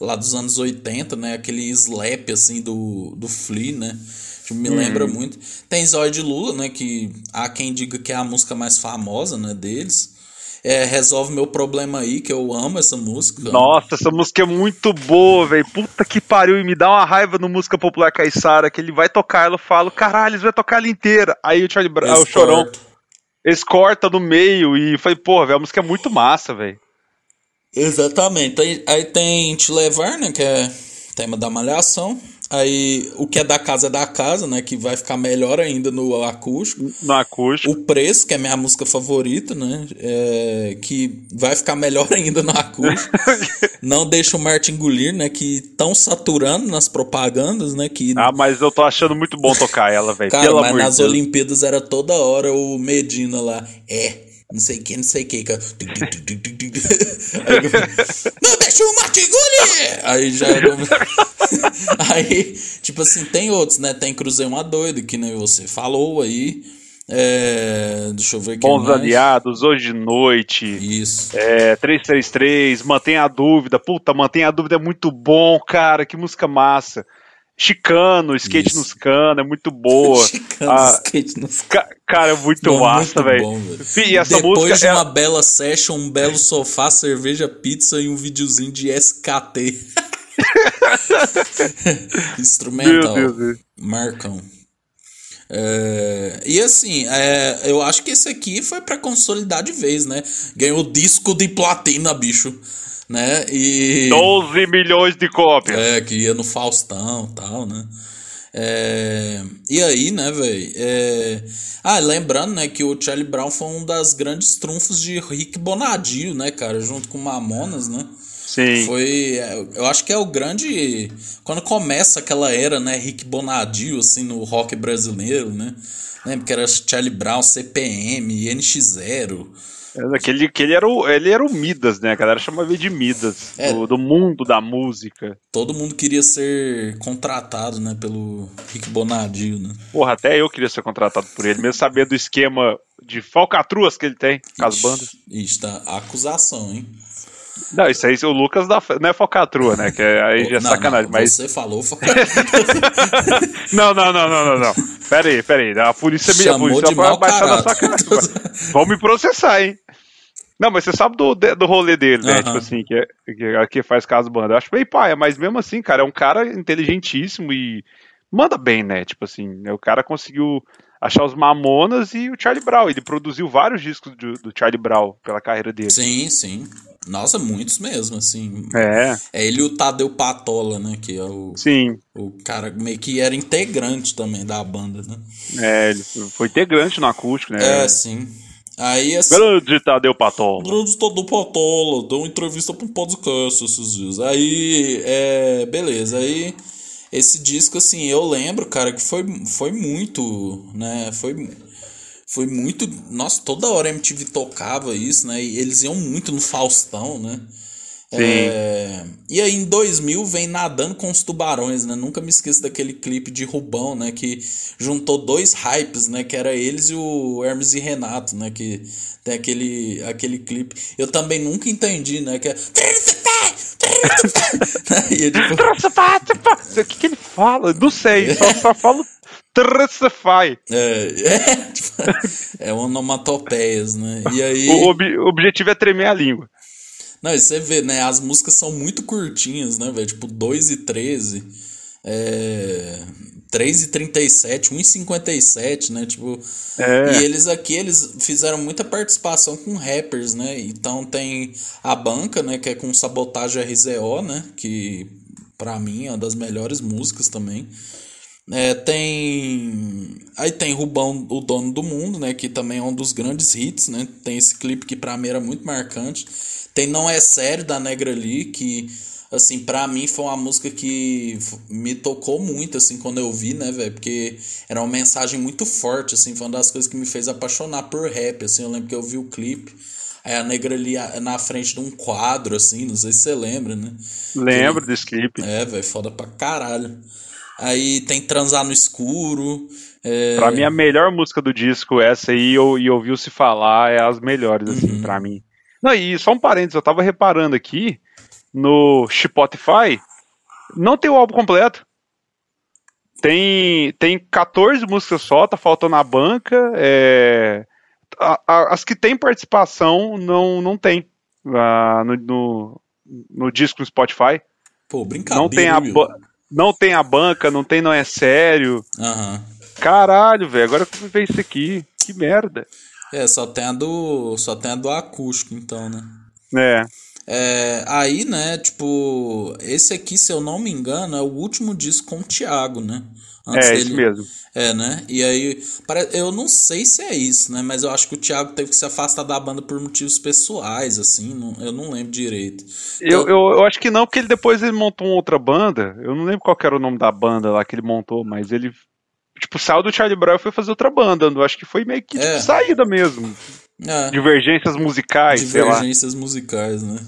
Lá dos anos 80, né? Aquele slap, assim, do, do Flea, né? Tipo, me lembra muito. Tem Zóio de Lula, né? Que há quem diga que é a música mais famosa, né? Deles. É, Resolve Meu Problema Aí, que eu amo essa música. Nossa, essa música é muito boa, velho. Puta que pariu. E me dá uma raiva no Música Popular Caissara, que ele vai tocar ela, eu falo, caralho, eles vão tocar ela inteira. Aí o Charlie Brown, o Chorão, cortam no meio e falei, porra, velho, a música é muito massa, velho. Exatamente. Aí, aí tem Te Levar, né? Que é tema da malhação. Aí o que é da casa é da casa, né? Que vai ficar melhor ainda no acústico. No acústico. O Preço, que é minha música favorita, né? É, que vai ficar melhor ainda no acústico. Não deixa o Martin engolir, né? Que estão saturando nas propagandas, né? Que, Ah, mas eu tô achando muito bom tocar ela, velho. cara, Pelo mas amor de nas Deus. Olimpíadas era toda hora o Medina lá. É, não sei o que, não sei o que. Não deixa o engolir! Aí já. aí, tipo assim, tem outros, né? Tem Cruzeiro uma doida, que nem você falou aí. É, deixa eu ver aqui. Bons mais. aliados, hoje de noite. Isso. É, 333, mantenha a dúvida. Puta, mantenha a dúvida é muito bom, cara. Que música massa. Chicano, skate Isso. nos canos, é muito boa. Chicano Ah, skate nos ca- cara, é muito Bom, massa, muito bom, velho. E essa Depois música de é- uma bela session, um belo sofá, cerveja, pizza e um videozinho de SKT. Instrumental. Meu Deus, Deus. Marcão. É, e assim, é, eu acho que esse aqui foi pra consolidar de vez, né? Ganhou disco de platina, bicho. Né? E. 12 milhões de cópias. É, que ia no Faustão e tal, né? É, e aí, né, velho? É, ah, lembrando, né, que o Charlie Brown foi um das grandes trunfos de Rick Bonadio, né, cara? Junto com Mamonas, né? Sim. Foi, é, eu acho que é o grande. Quando começa aquela era, né, Rick Bonadio, assim, no rock brasileiro, né? Lembra que era Charlie Brown, CPM, NX0. É, Que ele, que ele, era o, ele era o Midas, né? A galera chamava ele de Midas. É. Do, do mundo da música. Todo mundo queria ser contratado, né, pelo Rick Bonadio, né? Porra, até eu queria ser contratado por ele, mesmo sabendo do esquema de falcatruas que ele tem com as bandas. Ixi, tá acusação, hein? Não, isso aí, o Lucas da, não é focatrua, né? Que é, aí já é Não, sacanagem. não, mas... Você falou focatrua. não, não, não, não, não, não. Pera aí, pera aí. A polícia, me, Chamou polícia de vai baixar da sua cara. Vão me processar, hein? Não, mas você sabe do, do rolê dele, né? Aham. Tipo assim, que, é, que, que faz caso banda. Eu acho bem paia, mas mesmo assim, cara, é um cara inteligentíssimo e manda bem, né? Tipo assim, né, o cara conseguiu achar os Mamonas e o Charlie Brown. Ele produziu vários discos do, do Charlie Brown pela carreira dele. sim, sim. Nossa, muitos mesmo, assim. É, É ele e o Tadeu Patola, né? Que é o, sim. o cara meio que era integrante também da banda, né? É, ele foi integrante no acústico, né? É, sim. Aí, assim. Grande Tadeu Patola. Grande Tadeu Patola, deu uma entrevista pra um podcast esses dias. Aí, é. Beleza, aí. Esse disco, assim, eu lembro, cara, que foi, foi muito, né? Foi. Foi muito. Nossa, toda hora a MTV tocava isso, né? E eles iam muito no Faustão, né? É, e aí em 2000 vem Nadando com os Tubarões, né? Nunca me esqueço daquele clipe de Rubão, né? Que juntou dois hypes, né? Que era eles e o Hermes e Renato, né? Que tem aquele, aquele clipe. Eu também nunca entendi, né? Que é... e é tipo, O que, que ele fala? Não sei, só, só falo Trucify. é, é, é onomatopeias, né? E aí... O, ob- o objetivo é tremer a língua. Não, e você vê, né? As músicas são muito curtinhas, né, velho? Tipo, 2 e 13. É... 3 e 37, 1 e 57, né? Tipo. É. E eles aqui, eles fizeram muita participação com rappers, né? Então tem a banca, né? Que é com Sabotagem RZO, né? Que pra mim é uma das melhores músicas também. É, tem. Aí tem Rubão, o dono do mundo, né? Que também é um dos grandes hits, né? Tem esse clipe que pra mim era muito marcante. Tem Não É Sério, da Negra Lee, que, assim, pra mim foi uma música que me tocou muito, assim, quando eu vi, né, velho? Porque era uma mensagem muito forte, assim, foi uma das coisas que me fez apaixonar por rap, assim. Eu lembro que eu vi o clipe. Aí a negra ali na frente de um quadro, assim, não sei se você lembra, né? Lembro desse clipe. É, velho, foda pra caralho. Aí tem Transar no Escuro. É... Pra mim, a melhor música do disco, essa aí, eu- e ouviu-se falar, é as melhores, assim, Uhum. pra mim. Não, e só um parênteses, eu tava reparando aqui, no Spotify, não tem o álbum completo. Tem, tem 14 músicas só, tá faltando a banca. é, a- a- as que tem participação não, não tem ah, no, no, no disco no Spotify. Pô, brincadeira. Não tem, a, Will. Não tem a banca, não tem Não É Sério. Aham. Caralho, velho, agora que eu ver isso aqui. Que merda. É, só tem a do. Só tem a do acústico, então, né? É. É, aí, né, tipo, esse aqui, se eu não me engano, é o último disco com o Thiago, né? É, isso mesmo. É, né? E aí, eu não sei se é isso, né? Mas eu acho que o Thiago teve que se afastar da banda por motivos pessoais, assim, não- eu não lembro direito. Eu, eu, eu acho que não, porque ele depois ele montou uma outra banda. Eu não lembro qual era o nome da banda lá que ele montou, mas ele. Tipo, saiu do Charlie Brown e foi fazer outra banda. Eu acho que foi meio que tipo, É. saída mesmo. É, Divergências musicais, sei lá. divergências musicais, né?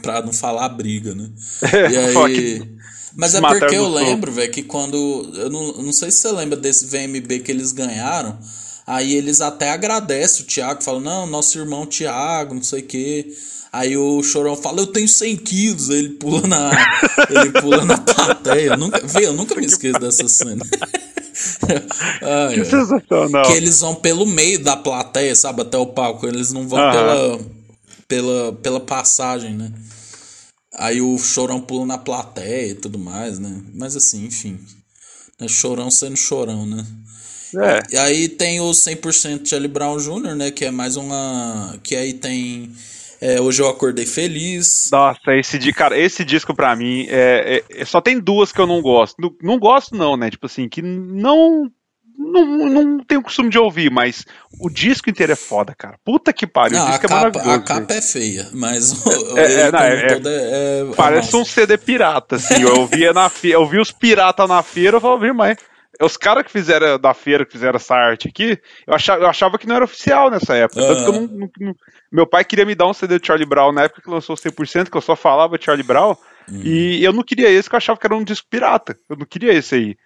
Pra não falar briga, né? É, E aí... Mas é porque eu lembro, velho, que quando. Eu não, não sei se você lembra desse VMB que eles ganharam. Aí eles até agradecem o Thiago, falam, não, nosso irmão Thiago, não sei o quê. Aí o Chorão fala, eu tenho 100 quilos. Ele pula na, ele pula na plateia. Eu nunca, véi, eu nunca me esqueço dessa cena. Ai, Que sensacional. Que eles vão pelo meio da plateia, sabe, até o palco. Eles não vão Aham. pela, pela, pela passagem, né? Aí o chorão pula na plateia e tudo mais, né? Mas assim, enfim. Né? Chorão sendo chorão, né? É. E aí tem o 100% Charlie Brown Jr., né? Que é mais uma. Que aí tem. é, Hoje eu acordei feliz. Nossa, esse, di- cara, esse disco pra mim é, é- é- só tem duas que eu não gosto. Não, não gosto, não, né? Tipo assim, que não, não. Não tenho costume de ouvir, mas o disco inteiro é foda, cara. Puta que pariu, Não, o disco é capa, maravilhoso. a capa é feia, mas o, É, é, não, é- todo é, é- Parece é um CD pirata, assim. Eu via na feira, eu vi os piratas na feira, eu falei, mas os caras que fizeram da feira, que fizeram essa arte aqui, eu achava, eu achava que não era oficial nessa época. Tanto que eu não, não- não- meu pai queria me dar um CD de Charlie Brown na época que lançou 100%, que eu só falava Charlie Brown, e eu não queria esse, que eu achava que era um disco pirata. Eu não queria esse aí.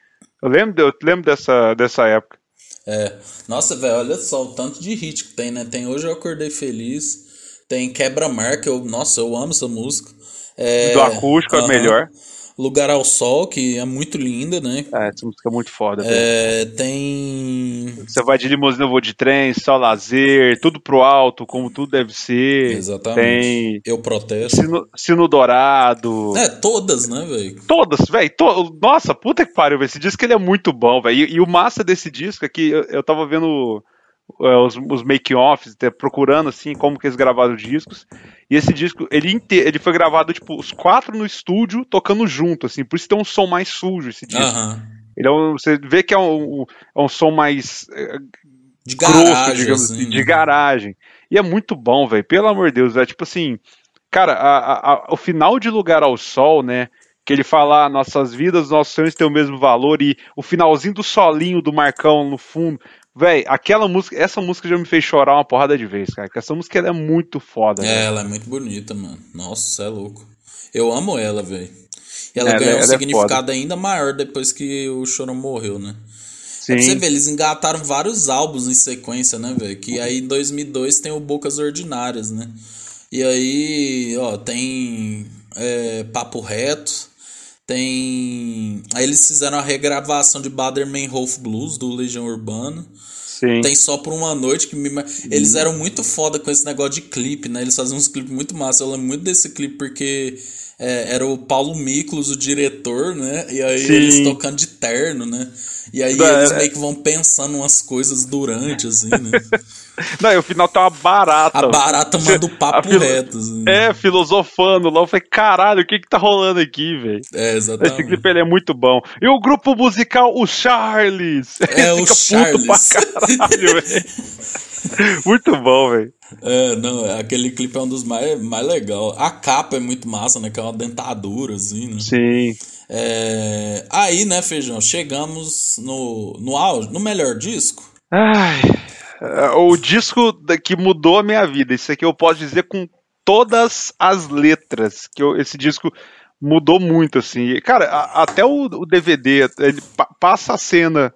Eu lembro, de- eu lembro dessa, dessa época. É. Nossa, velho, olha só o tanto de hit que tem, né? Tem Hoje Eu Acordei Feliz, Tem Quebra-Mar, que eu, nossa, eu amo essa música. É, Do acústico é aham. melhor. Lugar ao Sol, que é muito linda, né? É, essa música é muito foda. velho. É, tem. Você vai de limusine, eu vou de trem, só lazer, tudo pro alto, como tudo deve ser. Exatamente. Tem Eu protesto. sino, sino dourado. É, todas, né, velho? Todas, velho. To... Nossa, puta que pariu, velho. Esse disco ele é muito bom, velho. E, e o massa desse disco é que eu, eu tava vendo os, os make-offs, até procurando assim como que eles gravaram os discos. E esse disco, ele, ele foi gravado, tipo, os quatro no estúdio tocando junto, assim. Por isso tem um som mais sujo esse disco. Ele é um, você vê que é um, é um som mais é, De grosso, garagem, digamos assim. assim, de garagem. E é muito bom, velho. Pelo amor de Deus, é tipo assim, cara, a- a- o final de Lugar ao Sol, né? Que ele fala, "Ah, nossas vidas, nossos sonhos têm o mesmo valor, e o finalzinho do solinho do Marcão no fundo. Véi, aquela música, essa música já me fez chorar uma porrada de vez, cara. Porque essa música é muito foda, É, velho. ela é muito bonita, mano. Nossa, é louco. Eu amo ela, velho. E ela Ela- ganhou um ela é significado ainda maior depois que o Chorão morreu, né? É pra você Sim. ver, eles engataram vários álbuns em sequência, né, velho? Que aí em 2002 tem o Bocas Ordinárias, né? E aí, ó, tem é, Papo Reto, tem. Aí eles fizeram a regravação de Bader-Meinhof Blues do Legião Urbana. Sim. Tem só por uma noite que me... eles eram muito foda com esse negócio de clipe, né? Eles faziam uns clipes muito massa. Eu lembro muito desse clipe porque é, era o Paulo Miklos, o diretor, né? E aí Sim. eles tocando de terno, né? E aí eles meio que vão pensando umas coisas durante, assim, né? Não, e o final tá uma barata. A barata manda o papo filo- reto, assim. É, filosofando lá. Eu falei, caralho, o que que tá rolando aqui, velho? É, Esse exatamente. clipe ele é muito bom. E o grupo musical, o Charles. É, o Charles. caralho, velho. Muito bom, velho. É, não, aquele clipe é um dos mais, mais legais. A capa é muito massa, né? Que é uma dentadura, assim, né? Sim. É, Aí, né, Feijão, chegamos no, no auge, no melhor disco. Ai, o disco que mudou a minha vida. Isso aqui eu posso dizer com todas as letras. Que eu- esse disco mudou muito, assim. Cara, a- até o, o DVD, ele pa- passa a cena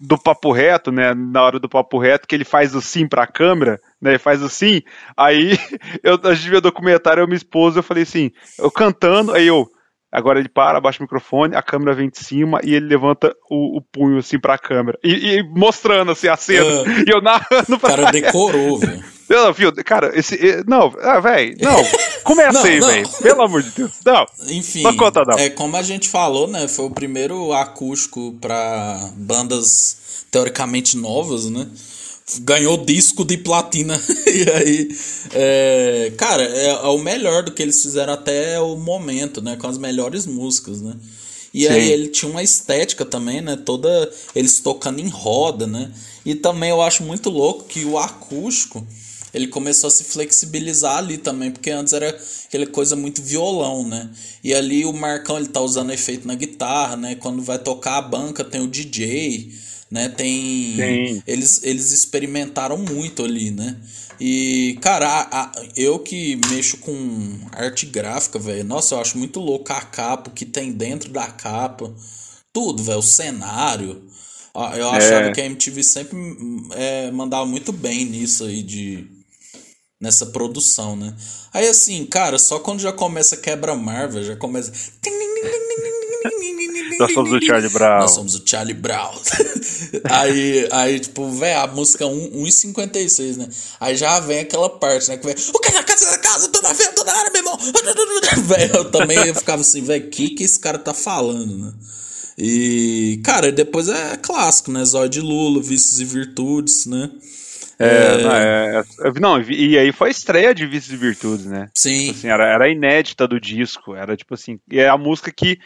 do papo reto, né? Na hora do papo reto, que ele faz assim pra câmera, né? Ele faz assim. Aí eu, a gente viu o documentário, eu e minha esposa, eu falei assim, eu cantando, aí eu. Agora ele para, abaixa o microfone, a câmera vem de cima e ele levanta o, o punho assim pra câmera. E, e mostrando assim a cena. Ah. E eu narrando O pra cara decorou, velho. Não, viu, cara, esse. Não, ah, velho, não. Começa Não, aí, velho. Pelo amor de Deus. Não. Enfim, Não conta, não. é como a gente falou, né? Foi o primeiro acústico pra bandas teoricamente novas, né? Ganhou disco de platina. e aí, é, cara, é, é o melhor do que eles fizeram até o momento, né? Com as melhores músicas, né? E aí Sim. ele tinha uma estética também, né? Toda. Eles tocando em roda, né? E também eu acho muito louco que o acústico ele começou a se flexibilizar ali também, porque antes era aquela coisa muito violão, né? E ali o Marcão ele tá usando efeito na guitarra, né? Quando vai tocar a banca tem o DJ, né? Tem Sim. eles eles experimentaram muito ali, né? E cara, a- a- eu que mexo com arte gráfica, velho, nossa, eu acho muito louco a capa, o que tem dentro da capa, tudo, velho, o cenário. Ah, Eu achava que a MTV sempre é, mandava muito bem nisso aí de nessa produção, né? Aí assim, cara, só quando já começa quebra-mar, já começa Nós somos o Charlie Brown. Nós somos o Charlie Brown. aí, aí, tipo, velho, a música 1 1,56, né? Aí já vem aquela parte, né? Que vem, o cara na casa da casa, tô na toda hora, meu irmão. Velho, eu também eu ficava assim, velho, o que que esse cara tá falando, né? E, cara, depois é clássico, né? Zóio de Lula, Vícios e Virtudes, né? É, não, é- é- não, e aí foi a estreia de Vícios e Virtudes, né? Sim. Assim, era, era inédita do disco, era tipo assim, é a música que,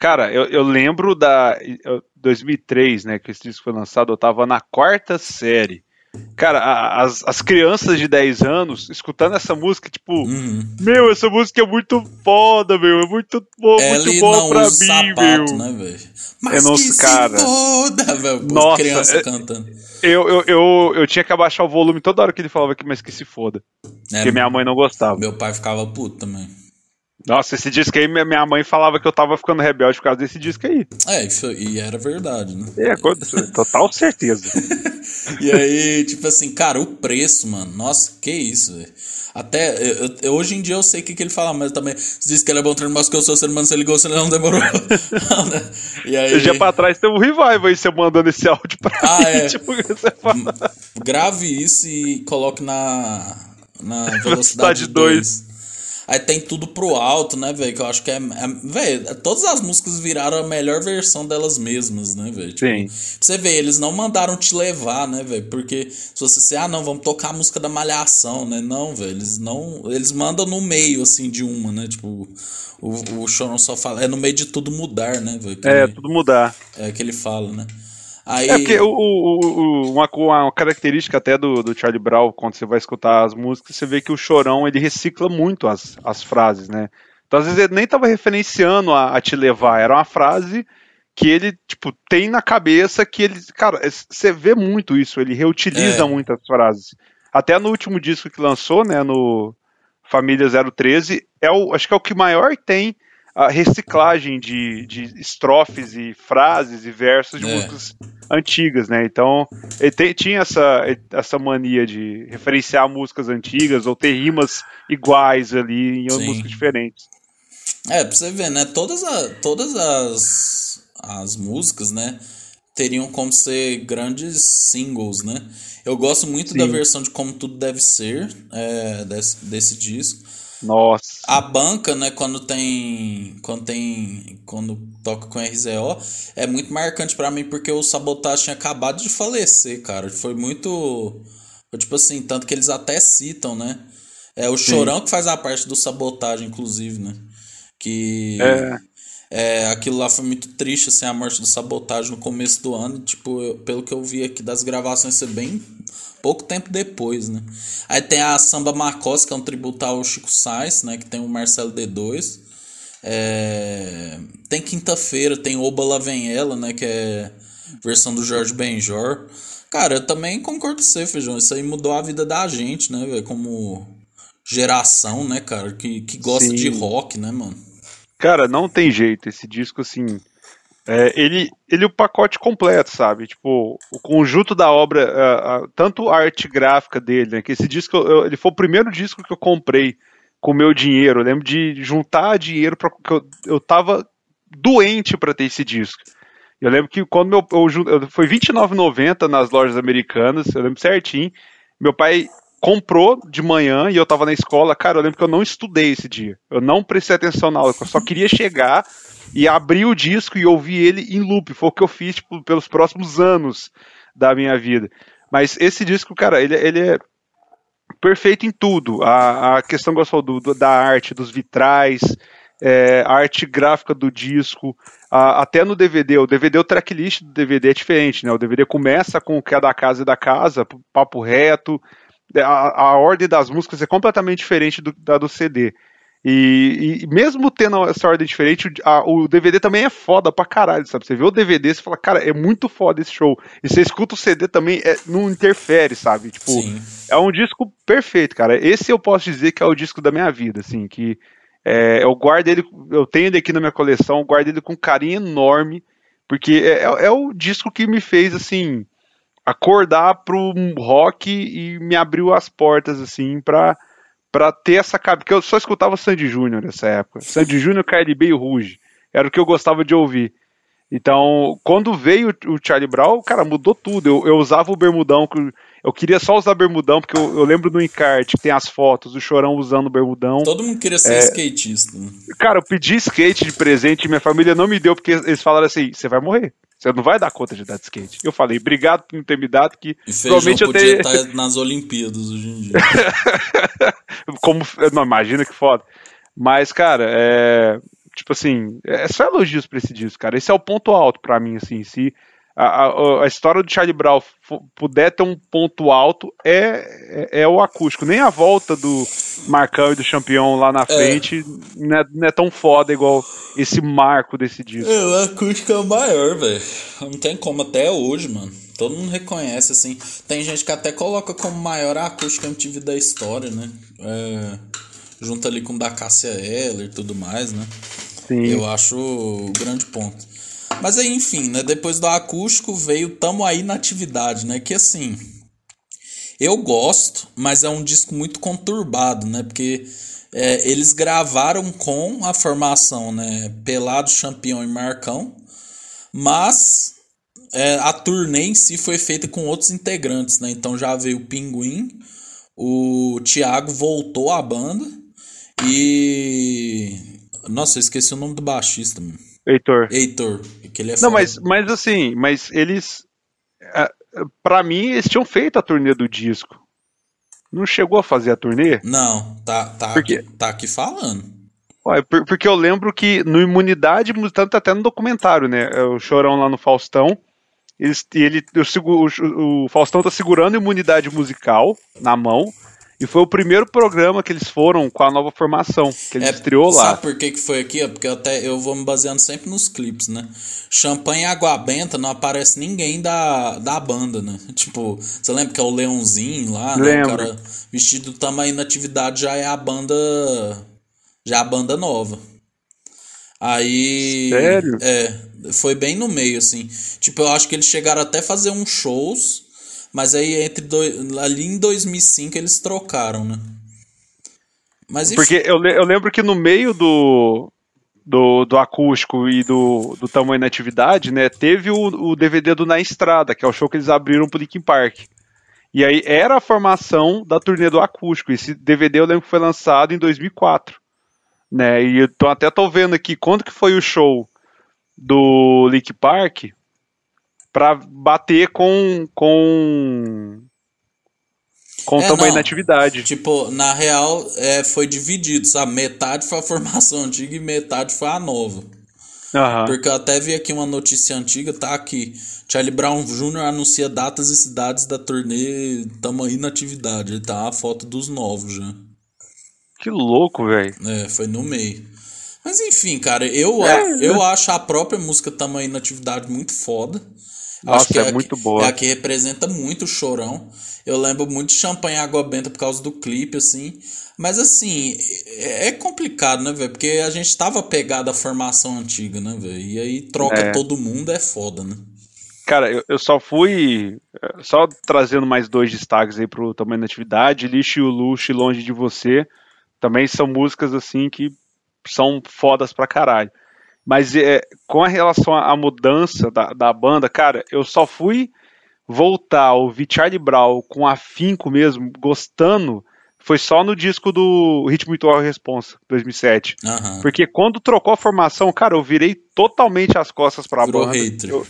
cara, eu, eu lembro da eu- 2003, né, que esse disco foi lançado, eu tava na quarta série. Cara, a- as, as crianças de 10 anos escutando essa música, tipo, Uhum. meu, essa música é muito foda, meu, é muito boa, muito boa pra mim, sapato, meu. né, velho? Mas não- que cara. se foda, velho. Nossa, criança é- cantando. Eu, eu, eu, eu tinha que abaixar o volume toda hora que ele falava que, mas que se foda. É, Porque minha mãe não gostava. Meu pai ficava puto também. Nossa, esse disco aí, minha mãe falava que eu tava ficando rebelde por causa desse disco aí. É, e era verdade, né? É, total certeza. e aí, tipo assim, cara, o preço, mano, nossa, que isso, velho. Até, eu, eu, hoje em dia eu sei o que, que ele fala, mas também diz que ele é bom treino, mas que eu sou ser humano, você ligou, você não demorou. e aí... Um dia pra trás tem um revival aí, você mandando esse áudio pra ah, mim, é. tipo, você fala. Grave isso e coloque na, na velocidade 2. Aí tem tudo pro alto, né, velho? Que eu acho que é. é velho, todas as músicas viraram a melhor versão delas mesmas, né, velho? Tipo, Sim. Você vê, eles não mandaram te levar, né, velho? Porque se você se ah, não, vamos tocar a música da Malhação, né? Não, velho. Eles não. Eles mandam no meio, assim, de uma, né? Tipo, o, o Chorão só fala. É no meio de tudo mudar, né, velho? É, tudo mudar. É que ele fala, né? Aí... É porque o, o, o, uma, uma, característica até do, do Charlie Brown, quando você vai escutar as músicas, você vê que o Chorão ele recicla muito as, as frases, né? Então às vezes ele nem estava referenciando a, a, te levar, era uma frase que ele tipo tem na cabeça que ele, cara, você vê muito isso, ele reutiliza é. muitas frases. Até no último disco que lançou, né, no Família 013, é o, acho que é o que maior tem a reciclagem de, de estrofes e frases e versos de é. músicas antigas, né? Então, ele te, tinha essa, essa mania de referenciar músicas antigas ou ter rimas iguais ali em Sim. músicas diferentes. É, pra você ver, né? Todas, a, todas as, as músicas, né? Teriam como ser grandes singles, né? Eu gosto muito Sim. da versão de Como Tudo Deve Ser é, desse, desse disco. Nossa. A banca, né, quando tem. Quando tem. Quando toca com RZO, é muito marcante para mim porque o Sabotagem tinha acabado de falecer, cara. Foi muito. Foi tipo assim, tanto que eles até citam, né? É o Chorão Sim. que faz a parte do Sabotagem, inclusive, né? Que. É. É, aquilo lá foi muito triste, assim, a morte do Sabotagem no começo do ano. Tipo, eu, pelo que eu vi aqui das gravações, ser bem pouco tempo depois, né? Aí tem a Samba Marcos, que é um tributo ao Chico Sainz, né? Que tem o Marcelo D2. É... Tem Quinta-feira, tem Oba Lá Vem Ela, né? Que é versão do Jorge Benjor. Cara, eu também concordo com você, Feijão. Isso aí mudou a vida da gente, né, velho? Como geração, né, cara? Que, que gosta Sim. de rock, né, mano? Cara, não tem jeito. Esse disco, assim, é, ele, ele é o pacote completo, sabe? Tipo, o conjunto da obra, uh, uh, tanto a arte gráfica dele, né? Que esse disco, eu, ele foi o primeiro disco que eu comprei com meu dinheiro. Eu lembro de juntar dinheiro para eu, eu tava doente para ter esse disco. Eu lembro que quando meu, eu, eu, foi R$29,90 nas lojas americanas, eu lembro certinho. Meu pai comprou de manhã e eu tava na escola. Cara, eu lembro que eu não estudei esse dia. Eu não prestei atenção na aula, eu só queria chegar e abrir o disco e ouvir ele em loop. Foi o que eu fiz tipo, pelos próximos anos da minha vida. Mas esse disco, cara, ele, ele é perfeito em tudo. A, a questão gostou do, do, da arte, dos vitrais, é, a arte gráfica do disco, até no DVD. O DVD, o tracklist do DVD é diferente, né? O DVD começa com o que é da casa e da casa, papo reto. A, a ordem das músicas é completamente diferente do, da do CD. E, e, mesmo tendo essa ordem diferente, o, a, o, DVD também é foda pra caralho, sabe? Você vê o DVD e fala, cara, é muito foda esse show. E você escuta o CD também, é, não interfere, sabe? Tipo, Sim. é um disco perfeito, cara. Esse eu posso dizer que é o disco da minha vida, assim, que é, eu guardo ele, eu tenho ele aqui na minha coleção, guardo ele com carinho enorme, porque é, é, é o disco que me fez, assim, acordar pro rock e me abriu as portas, assim, pra para ter essa cabeça. Porque eu só escutava Sandy Júnior nessa época. Sandy Júnior, KLB e Ruge. Era o que eu gostava de ouvir. Então, quando veio o Charlie Brown, cara, mudou tudo. Eu, eu usava o bermudão, eu queria só usar bermudão, porque eu, eu, lembro do encarte que tem as fotos do Chorão usando o bermudão. Todo mundo queria ser é... skatista. Né? Cara, eu pedi skate de presente e minha família não me deu, porque eles falaram assim: você vai morrer. Você não vai dar conta de dar de skate. Eu falei, obrigado por não ter me dado, que e provavelmente eu tenho. estar nas Olimpíadas hoje em dia. Como, não, imagina que foda. Mas, cara, é. Tipo assim, é só elogios pra esse disco, cara. Esse é o ponto alto pra mim, assim. Se a, a, a, história do Charlie Brown puder ter um ponto alto, é, é, é, o acústico. Nem a volta do Marcão e do Champion lá na é. frente é. Não, é, não, é, tão foda igual esse marco desse disco. É, o acústico é o maior, velho. Não tem como até hoje, mano. Todo mundo reconhece, assim. Tem gente que até coloca como maior acústica MTV da história, né? É. junto ali com o da Cássia Eller e tudo mais, né? Sim. Eu acho o grande ponto. Mas aí, enfim, né? Depois do acústico veio Tamo Aí na Atividade, né? Que assim. Eu gosto, mas é um disco muito conturbado, né? Porque é, eles gravaram com a formação, né? Pelado, Champion e Marcão, mas é, a turnê em si foi feita com outros integrantes, né? Então já veio o Pinguim, o Thiago voltou à banda e. Nossa, eu esqueci o nome do baixista, mano. Heitor. Heitor. Que ele é Não, foda. mas, mas assim, mas eles. é, Pra mim, eles tinham feito a turnê do disco. Não chegou a fazer a turnê? Não, tá, tá, aqui, tá aqui falando. Por- Porque eu lembro que no Imunidade, tanto até no documentário, né? é O Chorão lá no Faustão. Eles, e ele, eu o, o Faustão tá segurando a imunidade musical na mão. E foi o primeiro programa que eles foram com a nova formação, que ele estreou lá. É, Sabe por que, que foi aqui? ó? Porque eu, até, eu vou me baseando sempre nos clipes, né? Champanhe e Água Benta não aparece ninguém da, da banda, né? Tipo, você lembra que é o Leãozinho lá, né? O Lembro. cara vestido tamanho na atividade já é a banda. Já é a banda nova. Aí. Sério? É, foi bem no meio, assim. Tipo, eu acho que eles chegaram até a fazer uns shows, mas aí entre dois, ali em 2005 eles trocaram, né? Mas. Porque eu, eu lembro que no meio do, do, do acústico e do, do tamanho na atividade, né, teve o, o DVD do Na Estrada, que é o show que eles abriram pro Linkin Park. E aí era a formação da turnê do acústico. Esse DVD eu lembro que foi lançado em 2004. Né, e eu tô, até tô vendo aqui quando que foi o show do Linkin Park pra bater com com com o É, tamanho não. na atividade. Tipo, na real, é, foi dividido, sabe? Metade foi a formação antiga e metade foi a nova. Aham. Porque eu até vi aqui uma notícia antiga, tá aqui. Charlie Brown Jr. anuncia datas e cidades da turnê aí na atividade. Ele tá a foto dos novos já. Que louco, velho. É, foi no meio. Mas enfim, cara, eu, É, eu acho a própria música Tamo aí na atividade muito foda. Nossa, acho que é a muito que- boa. É a que representa muito o chorão. Eu lembro muito de Champanhe Água Benta por causa do clipe, assim. Mas assim, é é complicado, né, velho? Porque a gente tava pegado à formação antiga, né, velho? E aí troca É. todo mundo é foda, né? Cara, eu, eu só fui. eh, Só trazendo mais dois destaques aí pro tamanho da atividade. Lixo e o Luxo Longe de Você. Também são músicas assim que são fodas pra caralho. Mas é, com a relação à mudança da, da banda, cara, eu só fui voltar a ouvir Charlie Brown com afinco mesmo, gostando, foi só no disco do Ritmo Ritual Responsa, 2007. Aham. Porque quando trocou a formação, cara, eu virei totalmente as costas pra Virou banda. hater. Eu,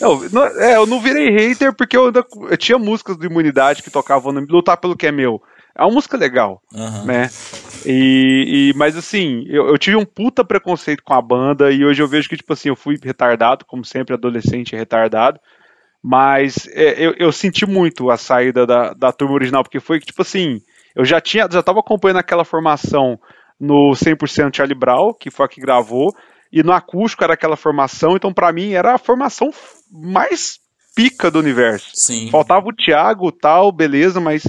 eu, não, é, eu não virei hater porque eu, ainda, eu tinha músicas de imunidade que tocavam no Lutar pelo que é meu. É uma música legal, Aham. né? E, e- mas assim, eu, eu tive um puta preconceito com a banda e hoje eu vejo que, tipo assim, eu fui retardado, como sempre, adolescente retardado. Mas é, eu, eu senti muito a saída da, da turma original, porque foi que, tipo assim, eu já tinha, já tava acompanhando aquela formação no 100% Charlie Brown, que foi a que gravou, e no acústico era aquela formação, então pra mim era a formação mais pica do universo. Sim. Faltava o Thiago tal, beleza, mas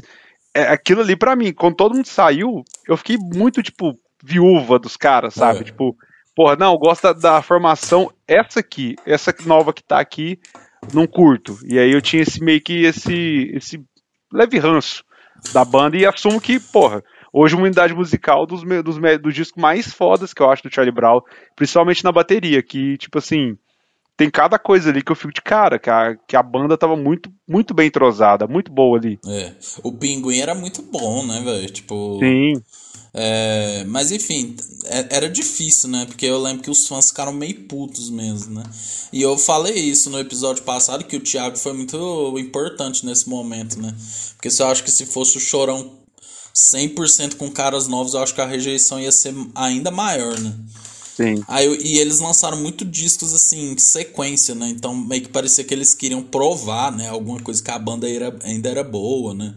é, aquilo ali pra mim, quando todo mundo saiu, eu fiquei muito, tipo, viúva dos caras, sabe? É. Tipo, porra, não, eu gosto da, formação, essa aqui, essa nova que tá aqui, não curto. E aí eu tinha esse meio que esse, esse leve ranço da banda e assumo que, porra, hoje uma unidade musical dos, dos, dos discos mais fodas que eu acho do Charlie Brown, principalmente na bateria, que, tipo assim, tem cada coisa ali que eu fico de cara, que a, que a banda tava muito, muito bem entrosada, muito boa ali. É. O Pinguim era muito bom, né, velho? Tipo. Sim. É, mas enfim, é- era difícil, né? Porque eu lembro que os fãs ficaram meio putos mesmo, né? E eu falei isso no episódio passado, que o Thiago foi muito importante nesse momento, né? Porque eu acho que se fosse o Chorão 100% com caras novos, eu acho que a rejeição ia ser ainda maior, né? Sim. Aí, e eles lançaram muito discos assim, em sequência, né? Então meio que parecia que eles queriam provar, né? Alguma coisa que a banda era, ainda era boa, né?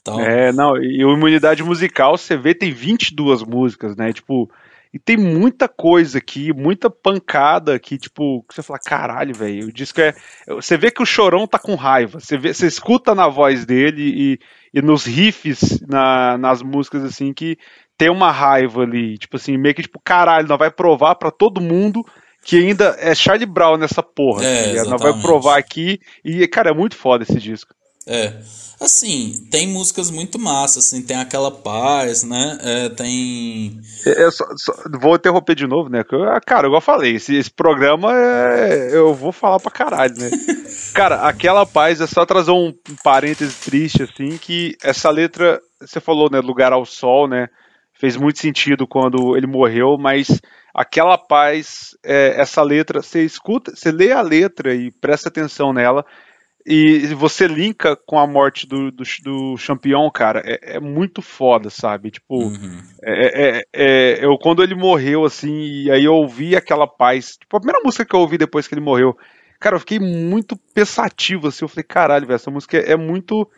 Então, É, não, e o Imunidade Musical, você vê, tem 22 músicas, né? Tipo, E tem muita coisa aqui, muita pancada aqui, tipo, que você fala, caralho, velho, o disco é. Você vê que o chorão tá com raiva. Você, vê, você escuta na voz dele e, e nos riffs, na, nas músicas, assim, que tem uma raiva ali. Tipo assim, meio que tipo, caralho, nós vai provar para todo mundo que ainda é Charlie Brown nessa porra. É, tá nós vai provar aqui. E, cara, é muito foda esse disco. É. Assim, tem músicas muito massas, assim, tem aquela paz, né? É, tem. É, só, só, vou interromper de novo, né? Ah, cara, igual eu falei, esse, esse programa é. Eu vou falar pra caralho, né? cara, aquela paz é só trazer um, um parêntese triste, assim, que essa letra, você falou, né? Lugar ao sol, né? Fez muito sentido quando ele morreu, mas aquela paz, é, essa letra, você escuta, você lê a letra e presta atenção nela e você linka com a morte do, do, do Champion, cara, é, é, muito foda, sabe? Tipo, uhum. é, é, é, eu quando ele morreu, assim, e aí eu ouvi aquela paz, tipo, a primeira música que eu ouvi depois que ele morreu, cara, eu fiquei muito pensativo, assim, eu falei, caralho, velho, essa música é, muito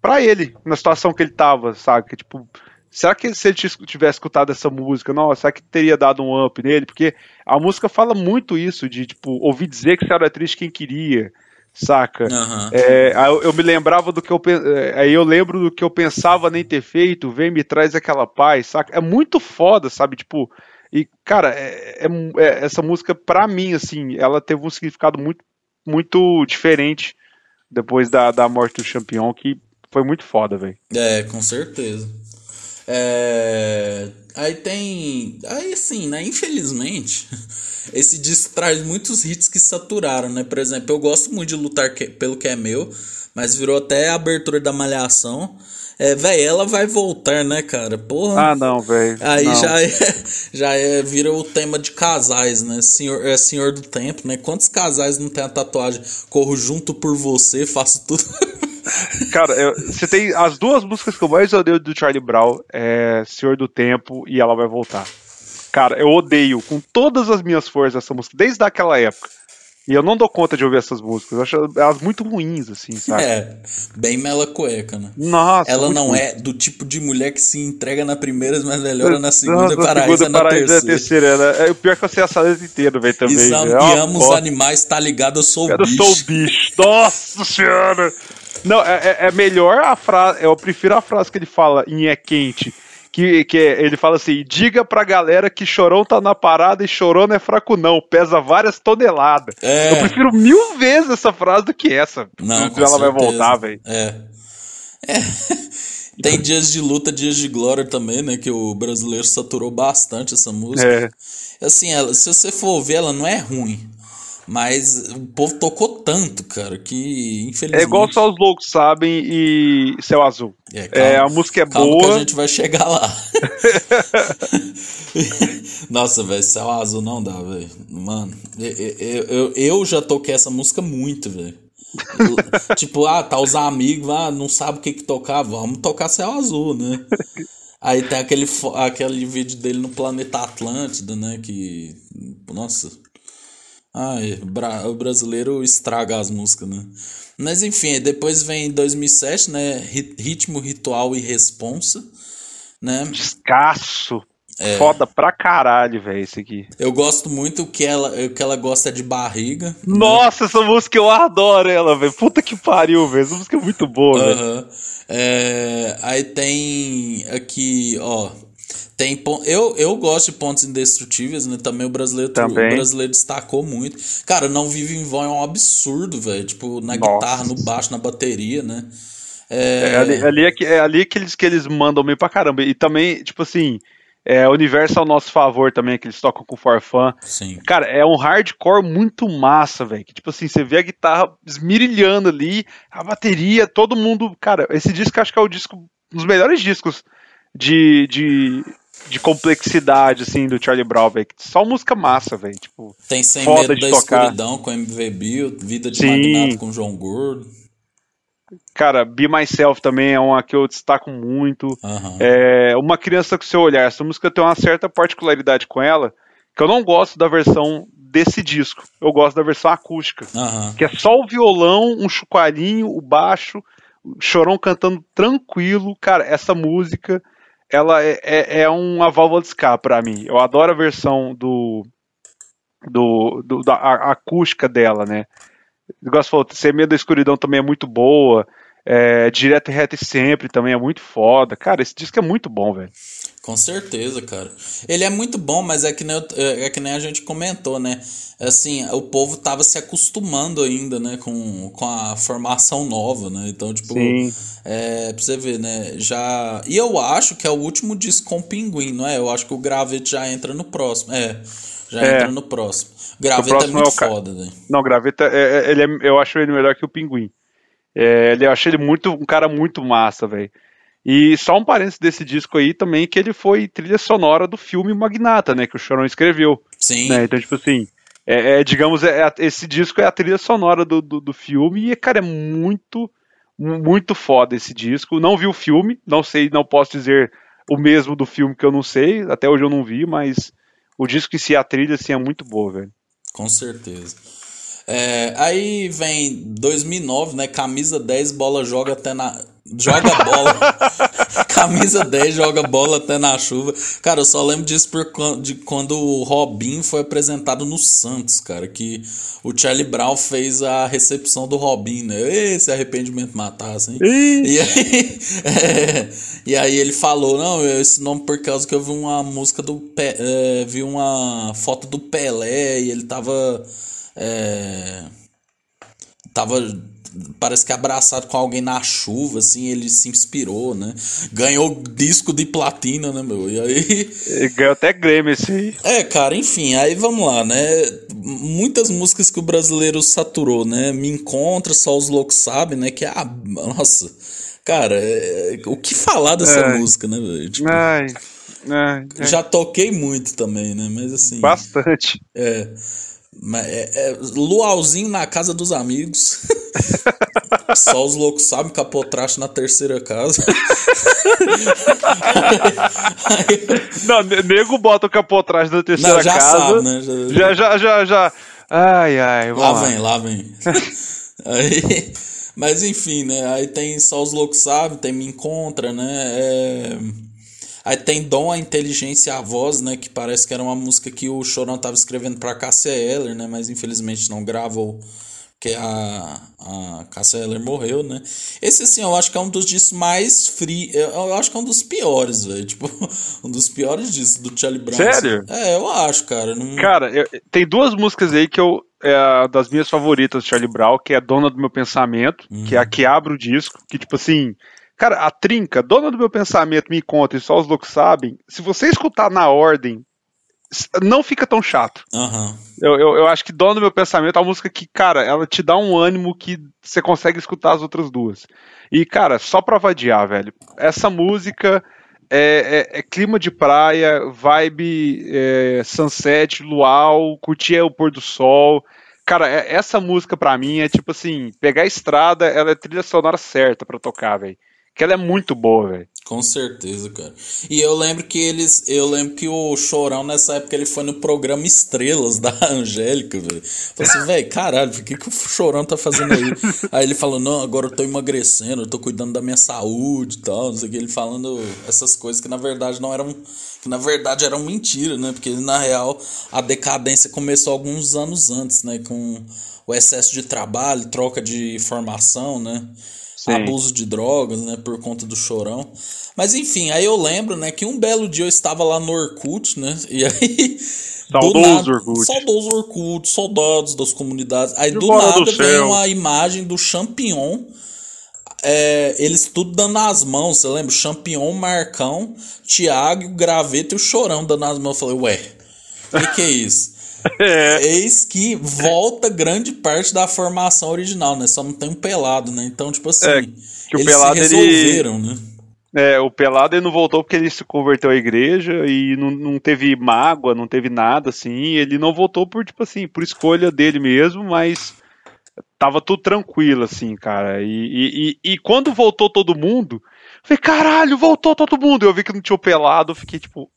pra ele, na situação que ele tava, sabe? Que, tipo, será que se ele tivesse escutado essa música, nossa, será que teria dado um up nele? Porque a música fala muito isso, de, tipo, ouvir dizer que você era triste quem queria, saca? Uhum. É, eu, eu, me lembrava do que eu é, aí eu lembro do que eu pensava nem ter feito, vem me traz aquela paz, saca? É muito foda, sabe? Tipo, e cara, é, é, é, essa música pra mim assim, ela teve um significado muito muito diferente depois da, da morte do Champion, que foi muito foda, velho. É, com certeza. É... Aí tem. Aí sim, né? Infelizmente, esse disco traz muitos hits que saturaram, né? Por exemplo, eu gosto muito de lutar que... pelo que é meu, mas virou até a abertura da malhação. É, velho, ela vai voltar, né, cara? Porra. Ah, não, velho. Aí não. já é, já é, vira o tema de casais, né? Senhor, é Senhor do Tempo, né? Quantos casais não tem a tatuagem? Corro junto por você, faço tudo. Cara, eu, você tem as duas músicas que eu mais odeio do Charlie Brown, é Senhor do Tempo e Ela Vai Voltar. Cara, eu odeio com todas as minhas forças essa música, desde aquela época. E eu não dou conta de ouvir essas músicas. Eu acho elas muito ruins, assim, sabe? É, bem mela cueca, né? Nossa. Ela não ruim. é do tipo de mulher que se entrega na primeira, mas melhora na segunda, Nossa, paraíso segunda, na terceira. É terceira né? É o pior é que eu sei essa letra inteira, velho, também. E, é amo os animais, tá ligado? Eu sou o bicho. Eu sou o bicho. Nossa senhora! Não, é, é, é melhor a frase. Eu prefiro a frase que ele fala em É Quente. Que, que ele fala assim: diga pra galera que chorão tá na parada e chorão não é fraco, não. Pesa várias toneladas. É. Eu prefiro mil vezes essa frase do que essa. Não, ela certeza. vai voltar, velho. É. é. Tem dias de luta, dias de glória também, né? Que o brasileiro saturou bastante essa música. É. Assim, ela, se você for ver, ela não é ruim. Mas o povo tocou tanto, cara, que infelizmente. É igual só os loucos sabem e Céu Azul. É, calma, é a música é boa. Que a gente vai chegar lá. Nossa, velho, Céu Azul não dá, velho. Mano, eu, eu, eu já toquei essa música muito, velho. tipo, ah, tá os amigos, ah, não sabe o que que tocar, vamos tocar Céu Azul, né? Aí tem aquele, aquele vídeo dele no planeta Atlântida, né? Que. Nossa Ai, o brasileiro estraga as músicas, né? Mas enfim, depois vem 2007, né? Ritmo, Ritual e Responsa, né? Escasso. É. Foda pra caralho, velho, esse aqui. Eu gosto muito que ela, que ela gosta de barriga. Né? Nossa, né? essa música eu adoro ela, velho. Puta que pariu, velho. Essa música é muito boa, uh -huh. velho. É, aí tem aqui, ó. Tem eu, eu gosto de pontos indestrutíveis, né? Também o brasileiro, Também. o brasileiro destacou muito. Cara, não vive em vão é um absurdo, velho. Tipo, na Nossa. guitarra, no baixo, na bateria, né? É... é ali, ali, é, que, é ali que eles, que eles mandam meio pra caramba. E também, tipo assim, é, o universo ao nosso favor também, que eles tocam com Forfã. Sim. Cara, é um hardcore muito massa, velho. Que tipo assim, você vê a guitarra esmirilhando ali, a bateria, todo mundo. Cara, esse disco acho que é o disco, um dos melhores discos de, de, de complexidade, assim, do Charlie Brown, velho. Só música massa, velho. Tipo, Tem Sem Medo da tocar. Escuridão com MV Bill, Vida de Sim. Magnato com João Gordo. Cara, Be Myself também é uma que eu destaco muito. Uhum. É, uma Criança com Seu Olhar. Essa música tem uma certa particularidade com ela, que eu não gosto da versão desse disco. Eu gosto da versão acústica. Uhum. Que é só o violão, um chucarinho, o baixo, o chorão cantando tranquilo. Cara, essa música ela é, é, é uma válvula de escape pra mim. Eu adoro a versão do. do, do da acústica dela, né? Igual falou, Ser da Escuridão também é muito boa. É, Direto e Reto e Sempre também é muito foda. Cara, esse disco é muito bom, velho. Com certeza, cara. Ele é muito bom, mas é que, nem, é, é que nem a gente comentou, né? Assim, o povo tava se acostumando ainda, né? Com, com a formação nova, né? Então, tipo, Sim. é, pra você ver, né? Já. E eu acho que é o último disco com o Pinguim, não é? Eu acho que o Gravete já entra no próximo. É, já é. entra no próximo. Graveta é muito é foda, velho. Não, Graveta, é, é, ele é, eu acho ele melhor que o Pinguim. É, ele, eu achei ele muito, um cara muito massa, velho. E só um parênteses desse disco aí também, que ele foi trilha sonora do filme Magnata, né? Que o Chorão escreveu. Sim. Né, então, tipo assim, é, é digamos, é, esse disco é a trilha sonora do, do, do, filme e, cara, é muito, muito foda esse disco. Não vi o filme, não sei, não posso dizer o mesmo do filme que eu não sei, até hoje eu não vi, mas o disco em si, a trilha, assim, é muito boa, velho. Com certeza. É, aí vem 2009, né? Camisa 10, bola joga até na. Joga bola. Camisa 10, joga bola até na chuva. Cara, eu só lembro disso por, de quando o Robin foi apresentado no Santos, cara. Que o Charlie Brown fez a recepção do Robin, né? Esse arrependimento matasse, hein? E aí, é, e aí ele falou: Não, esse nome por causa que eu vi uma música do. É, vi uma foto do Pelé e ele tava é, tava parece que abraçado com alguém na chuva, assim, ele se inspirou, né? Ganhou disco de platina, né, meu? E aí. Ganhou até Grêmio esse aí. É, cara, enfim, aí vamos lá, né? Muitas músicas que o brasileiro saturou, né? Me Encontra, Só os Loucos Sabem, né? Que é a. Nossa. Cara, é... o que falar dessa ai. música, né, velho? Tipo, ai. Já toquei muito também, né? Mas assim. Bastante. É. É, é, luauzinho na casa dos amigos. Só os loucos sabem capotraste na terceira casa. Não, nego bota o capotraste na terceira Não, já casa. Sabe, né? já, já, já, já, Ai, ai. Lá, lá vem, lá vem. Aí, mas enfim, né? Aí tem Só os loucos sabem, tem Me Encontra, né? É Aí tem Dom, a Inteligência e a Voz, né? Que parece que era uma música que o Chorão tava escrevendo pra Cássia Eller, né? Mas infelizmente não gravou, porque a, a Cássia Eller morreu, né? Esse, assim, eu acho que é um dos discos mais free. Eu, eu acho que é um dos piores, velho. Tipo, um dos piores discos do Charlie Brown. Sério? É, eu acho, cara. Não... Cara, eu, tem duas músicas aí que eu. É das minhas favoritas do Charlie Brown, que é Dona do Meu Pensamento, uhum. que é a que abre o disco, que, tipo assim Cara, a trinca, dona do meu pensamento, me conta, e só os loucos sabem, se você escutar na ordem, não fica tão chato. Uhum. Eu, eu, eu, acho que Dona do Meu Pensamento é uma música que, cara, ela te dá um ânimo que você consegue escutar as outras duas. E, cara, só pra vadiar, velho, essa música é, é, é clima de praia, vibe é, sunset, luau, curtir o pôr do sol. Cara, é, essa música pra mim é tipo assim, pegar a estrada, ela é trilha sonora certa pra tocar, velho que ela é muito boa, velho. Com certeza, cara. E eu lembro que eles. Eu lembro que o Chorão, nessa época, ele foi no programa Estrelas da Angélica, velho. Falei assim, velho, caralho, por que, que o Chorão tá fazendo aí? aí ele falou, não, agora eu tô emagrecendo, eu tô cuidando da minha saúde e tal, não sei o que. Ele falando essas coisas que na verdade não eram. Que na verdade eram mentira, né? Porque na real a decadência começou alguns anos antes, né? Com o excesso de trabalho, troca de formação, né? Sim. abuso de drogas, né, por conta do chorão. Mas enfim, aí eu lembro, né, que um belo dia eu estava lá no Orkut, né, e aí... Saudoso Orkut. Saudoso Orkut, saudades das comunidades. Aí de do nada vem uma imagem do Champignon, é, eles tudo dando as mãos, você lembra? Champignon, Marcão, Thiago, Graveto e o Chorão dando as mãos. Eu falei, ué, o que, que é isso? É. Eis que volta grande parte da formação original, né? Só não tem um pelado, né? Então, tipo assim, é, que o eles pelado, se resolveram, ele... né? É, o pelado ele não voltou porque ele se converteu à igreja e não, não teve mágoa, não teve nada, assim. Ele não voltou por, tipo assim, por escolha dele mesmo, mas tava tudo tranquilo, assim, cara. E, e, e, e quando voltou todo mundo, eu falei, caralho, voltou todo mundo. Eu vi que não tinha o pelado, eu fiquei tipo.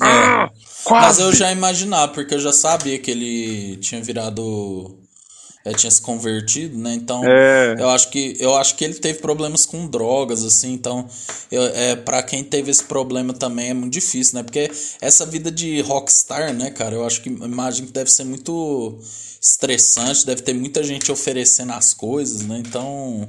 Ah, Mas eu já imaginava, porque eu já sabia que ele tinha virado é, tinha se convertido, né? Então, É. eu acho que eu acho que ele teve problemas com drogas, assim. Então, eu, é, para quem teve esse problema também é muito difícil, né? Porque essa vida de rockstar, né, cara? Eu acho que imagino que deve ser muito estressante, deve ter muita gente oferecendo as coisas, né? Então,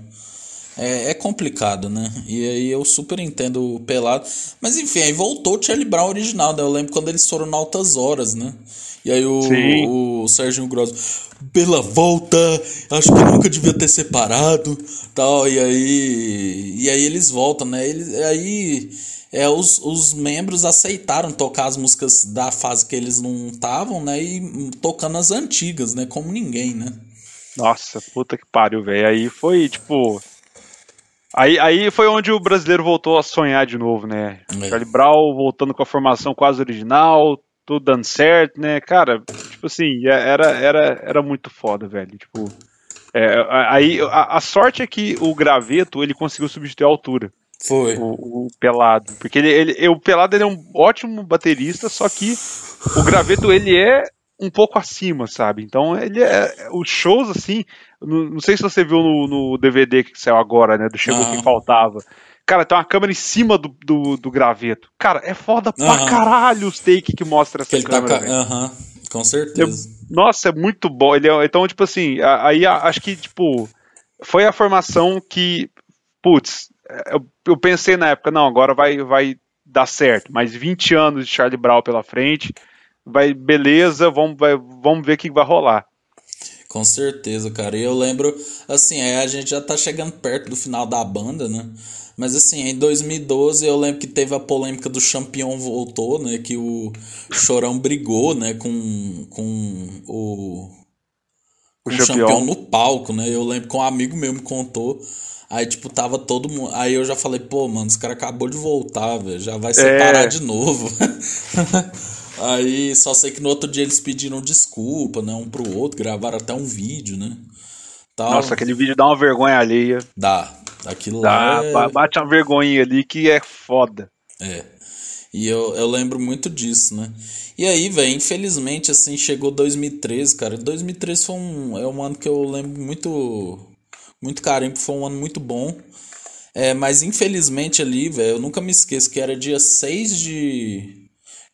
é, é complicado, né? E aí eu super entendo o pelado. Mas enfim, aí voltou o Charlie Brown original, né? Eu lembro quando eles foram na Altas Horas, né? E aí o, Sim. o Serginho Grosso, pela volta, acho que nunca devia ter separado, tal, e aí e aí eles voltam, né? Eles, aí é, os, os membros aceitaram tocar as músicas da fase que eles não estavam, né? E tocando as antigas, né? Como ninguém, né? Nossa, puta que pariu, velho. Aí foi, tipo. Aí, aí foi onde o brasileiro voltou a sonhar de novo, né? É. Charlie Brown voltando com a formação quase original, tudo dando certo, né? Cara, tipo assim, é- era, era, era muito foda, velho. Tipo. é, aí a, a sorte é que o graveto ele conseguiu substituir a altura. Foi. o, o Pelado. Porque ele, ele, o Pelado ele é um ótimo baterista, só que o Graveto ele é um pouco acima, sabe? Então ele é. Os shows, assim. Não, não sei se você viu no, no DVD que saiu agora, né? Do Chegou Aham. Quem Faltava. Cara, tem uma câmera em cima do, do, do graveto. Cara, é foda pra Aham. caralho os take que mostra essa Que tá câmera. ca- velho. Aham, com certeza. Nossa, é muito bom. Ele é- então, tipo assim, aí acho que, tipo, foi a formação que, putz, eu, eu pensei na época, não, agora vai, vai dar certo, mas 20 anos de Charlie Brown pela frente, vai, beleza, vamos, vai- vamos ver o que vai rolar. Com certeza, cara. E eu lembro, assim, aí a gente já tá chegando perto do final da banda, né? Mas assim, em 2012 eu lembro que teve a polêmica do Champion voltou, né? Que o Chorão brigou, né? Com, com o, O com o Champion. Champion no palco, né? Eu lembro que um amigo meu me contou. Aí, tipo, tava todo mundo. Aí eu já falei, pô, mano, esse cara acabou de voltar, velho. Já vai separar É. de novo. Aí só sei que no outro dia eles pediram desculpa, né? Um pro outro, gravaram até um vídeo, né? Tal. Nossa, aquele vídeo dá uma vergonha alheia. Dá. Aquilo Dá, lá. É... ba- bate uma vergonha ali que é foda. é. E eu, eu lembro muito disso, né? E aí, velho, infelizmente, assim, chegou 2013, cara. 2013 foi um, é um ano que eu lembro muito, muito carinho, porque foi um ano muito bom. É, mas infelizmente ali, velho, eu nunca me esqueço que era dia 6 de,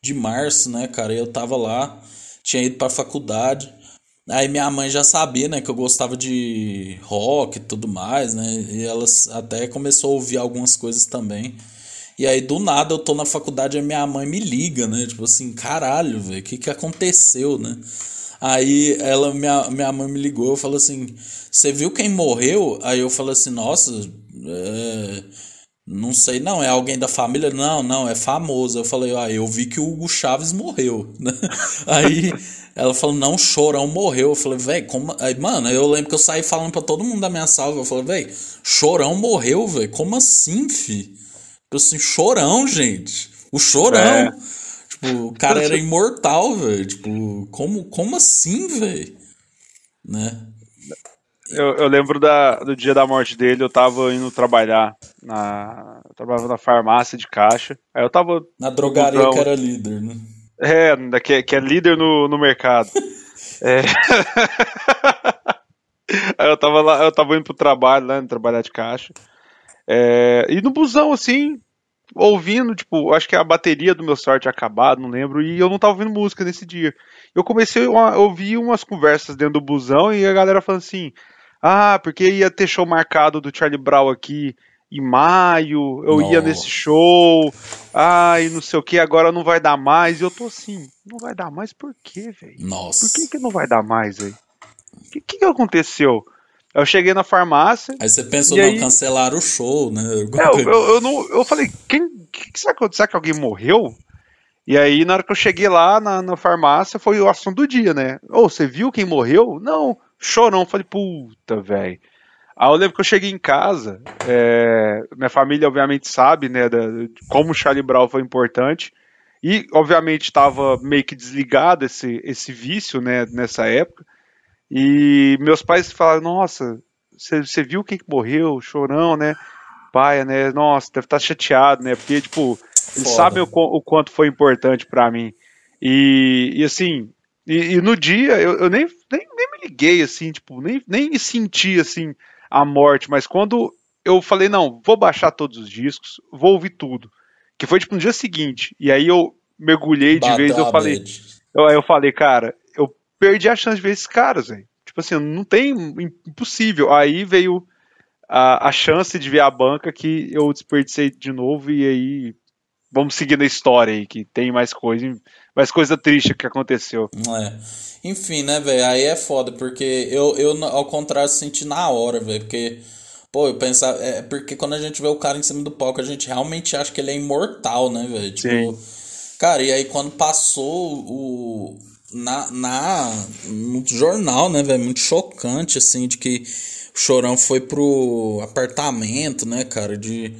de março, né, cara? Eu tava lá, tinha ido pra faculdade. Aí minha mãe já sabia, né, que eu gostava de rock e tudo mais, né? E ela até começou a ouvir algumas coisas também. E aí, do nada, eu tô na faculdade e minha mãe me liga, né? Tipo assim, caralho, velho, o que que aconteceu, né? Aí ela, minha, minha mãe me ligou, eu falei assim, você viu quem morreu? Aí eu falei assim, nossa, é, não sei não, é alguém da família? Não, não, é famoso. Eu falei, ah, eu vi que o Hugo Chaves morreu, né? Aí ela falou, não, Chorão morreu. Eu falei, velho, como... Aí, mano, eu lembro que eu saí falando pra todo mundo da minha sala, eu falei, velho, Chorão morreu, velho, como assim, fi? Tipo assim, Chorão, gente. O Chorão. É. Tipo, o cara era imortal, velho. Tipo, como, como assim, velho? Né? Eu, eu lembro da, do dia da morte dele, eu tava indo trabalhar na. Eu trabalhava na farmácia de caixa. Aí eu tava. Na drogaria que era líder, né? É, da- que, que é líder no, no mercado. É. Aí eu tava lá, eu tava indo pro trabalho lá, indo trabalhar de caixa. É, e no busão, assim, ouvindo, tipo, acho que a bateria do meu sorte tinha acabado, não lembro, e eu não tava ouvindo música nesse dia. Eu comecei a ouvir umas conversas dentro do busão e a galera falando assim: ah, porque ia ter show marcado do Charlie Brown aqui em maio, eu ia Nossa. nesse show, ai, não sei o que, agora não vai dar mais. E eu tô assim: não vai dar mais por quê, velho? Nossa. Por que, que não vai dar mais, velho? O que, que aconteceu? Eu cheguei na farmácia. Aí você pensou, não, aí- cancelaram o show, né? É, eu, eu, eu não, eu falei, quem, que, que será, que, será que alguém morreu? E aí, na hora que eu cheguei lá na, na farmácia, foi o assunto do dia, né? Ô, você viu quem morreu? Não, chorão. Falei, puta, velho. Aí eu lembro que eu cheguei em casa, é, minha família obviamente sabe, né, da- de como o Charlie Brown foi importante. E, obviamente, estava meio que desligado esse, esse vício, né, nessa época. E meus pais falaram, nossa, você viu quem que morreu? Chorão, né? Pai, né? Nossa, deve estar chateado, né? Porque, tipo, eles Foda. sabem o, o quanto foi importante pra mim. E, e assim, E, e no dia eu, eu nem, nem, nem, me liguei, assim, tipo, nem, nem senti, assim, a morte, mas quando eu falei, não, vou baixar todos os discos, vou ouvir tudo, que foi, tipo, no dia seguinte, e aí eu mergulhei de Bateu vez, eu falei, eu, eu falei, cara, eu perdi a chance de ver esses caras, velho. Tipo assim, não tem, impossível. Aí veio a, a chance de ver a banca que eu desperdicei de novo e aí vamos seguir na história aí, que tem mais coisa, mais coisa triste que aconteceu. É. Enfim, né, velho, aí é foda, porque eu, eu ao contrário, senti na hora, velho, porque, pô, eu pensava, é porque quando a gente vê o cara em cima do palco, a gente realmente acha que ele é imortal, né, velho, tipo, Sim. cara, e aí quando passou o, na, na, no jornal, né, velho, muito chocante, assim, de que o Chorão foi pro apartamento, né, cara, de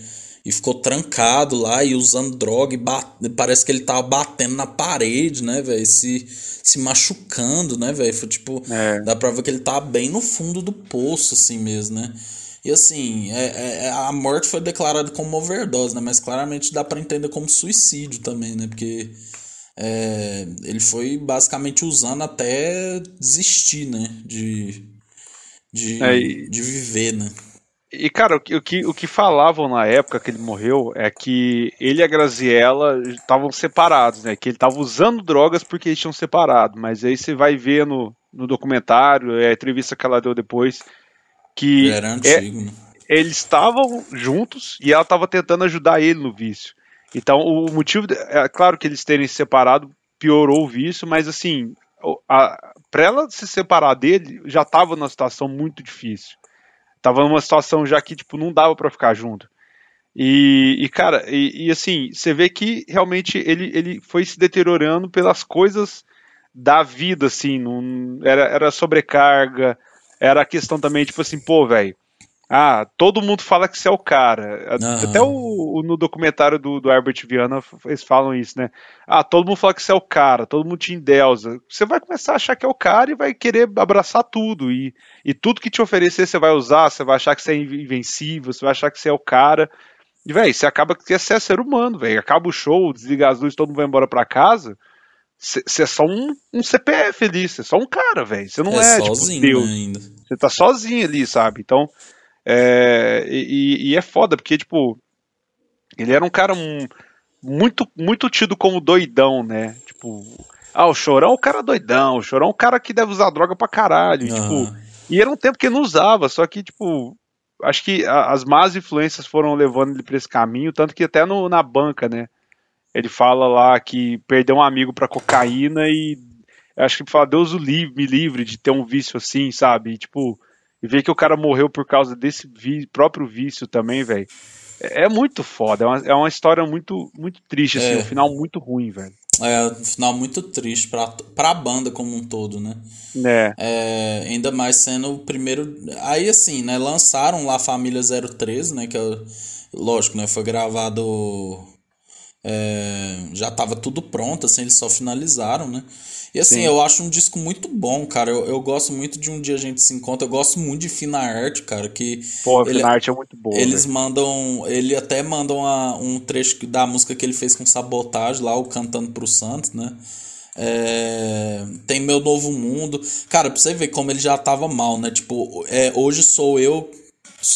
e ficou trancado lá e usando droga e bate, parece que ele tava batendo na parede, né, velho, se, se machucando, né, velho, foi tipo, é. dá pra ver que ele tava bem no fundo do poço, assim mesmo, né, e assim, é, é, é a morte foi declarada como overdose, né, mas claramente dá para entender como suicídio também, né, porque é, ele foi basicamente usando até desistir, né, de, de, é, de viver, né. E, cara, o que, o, que, o que falavam na época que ele morreu é que ele e a Graziella estavam separados, né? Que ele estava usando drogas porque eles tinham separado. Mas aí você vai ver no, no documentário, é a entrevista que ela deu depois, que Era antigo, é, né? eles estavam juntos e ela estava tentando ajudar ele no vício. Então, o motivo, é claro que eles terem se separado piorou o vício, mas assim, para ela se separar dele, já estava numa situação muito difícil. Tava numa situação já que, tipo, não dava para ficar junto. E, e cara, e, e, assim, você vê que realmente ele, ele foi se deteriorando pelas coisas da vida, assim, não, era, era sobrecarga, era a questão também, tipo assim, pô, velho, ah, todo mundo fala que você é o cara. Uhum. Até o, no documentário do, do Herbert Viana eles falam isso, né? Ah, todo mundo fala que você é o cara, todo mundo te endeusa. Você vai começar a achar que é o cara e vai querer abraçar tudo. E, e tudo que te oferecer você vai usar, você vai achar que você é invencível, você vai achar que você é o cara. E, velho, você acaba que você é ser humano, velho. Acaba o show, desliga as luzes, todo mundo vai embora pra casa. Você é só um, um CPF ali, você é só um cara, velho. Você não é, é tipo, Deus. Né, ainda. Você tá sozinho ali, sabe? Então. É, e, e, é foda, porque, tipo, ele era um cara um, muito, muito tido como doidão, né? Tipo, ah, o Chorão é o cara doidão, o Chorão é o cara que deve usar droga pra caralho. Uhum. Tipo, e era um tempo que ele não usava, só que, tipo, acho que a, as más influências foram levando ele pra esse caminho, tanto que até no, na banca, né? Ele fala lá que perdeu um amigo pra cocaína e acho que ele fala, Deus o livre, me livre de ter um vício assim, sabe? E, tipo, e ver que o cara morreu por causa desse vi próprio vício também, velho. É, é muito foda, é uma, é uma história muito, muito triste, assim, é. um final muito ruim, velho. É, um final muito triste pra, pra banda como um todo, né? É. é. Ainda mais sendo o primeiro. Aí, assim, né? Lançaram lá Família 013, né? Que é, lógico, né? Foi gravado. É, já tava tudo pronto, assim, eles só finalizaram, né? E assim, Sim. eu acho um disco muito bom, cara. Eu, eu gosto muito de um dia a gente se encontra. Eu gosto muito de Fina Art, cara. Que Pô, ele, Fina Art é muito boa. Eles véio. mandam. Ele até mandam um trecho da música que ele fez com sabotagem lá, o Cantando pro Santos, né? É, tem Meu Novo Mundo. Cara, pra você ver como ele já tava mal, né? Tipo, é, hoje sou eu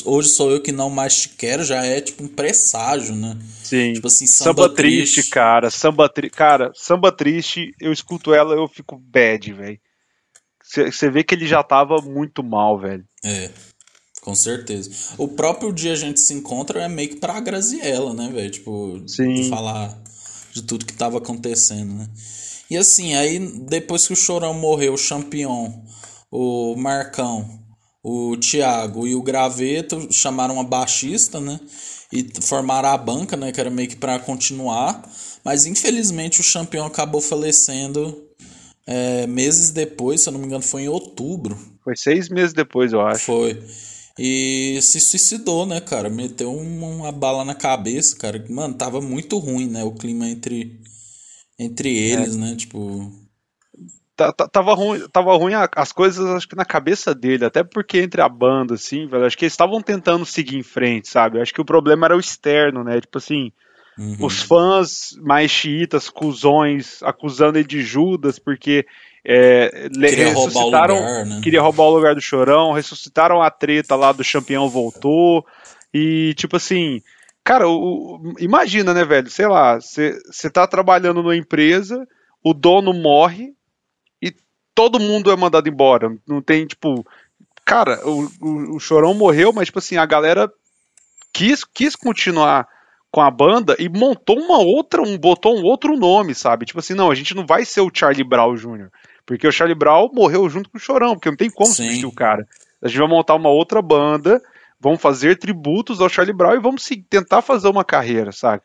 Hoje sou eu que não mais te quero, já é tipo um presságio, né? Sim. Tipo assim, samba, samba triste, triste, cara. Samba triste. Cara, samba triste, eu escuto ela eu fico bad, velho. Você vê que ele já tava muito mal, velho. É. Com certeza. O próprio dia a gente se encontra é meio que pra Graziella, né, velho? Tipo, Sim. de falar de tudo que tava acontecendo, né? E assim, aí depois que o Chorão morreu, o Champion, o Marcão o Thiago e o Graveto chamaram a baixista, né? E formaram a banca, né? Que era meio que para continuar. Mas infelizmente o campeão acabou falecendo é, meses depois, se eu não me engano, foi em outubro. Foi seis meses depois, eu acho. Foi. E se suicidou, né, cara? Meteu uma, uma bala na cabeça, cara. Mano, tava muito ruim, né? O clima entre, entre eles, é. né? Tipo tava ruim, tava ruim as coisas, acho que na cabeça dele, até porque entre a banda, assim, velho, acho que eles estavam tentando seguir em frente, sabe? Acho que o problema era o externo, né? Tipo assim, uhum. os fãs mais xiitas, cuzões, acusando ele de Judas, porque É, queria roubar o lugar, né? Queria roubar o lugar do Chorão, ressuscitaram a treta lá do campeão voltou. E, tipo assim, cara, o, o, imagina, né, velho? Sei lá, você tá trabalhando numa empresa, o dono morre todo mundo é mandado embora. Não tem, tipo. Cara, o, o, o Chorão morreu, mas, tipo assim, a galera quis, quis continuar com a banda e montou uma outra, um botou um outro nome, sabe? Tipo assim, não, a gente não vai ser o Charlie Brown Jr. Porque o Charlie Brown morreu junto com o Chorão, porque não tem como substituir o cara. A gente vai montar uma outra banda, vamos fazer tributos ao Charlie Brown e vamos tentar fazer uma carreira, sabe?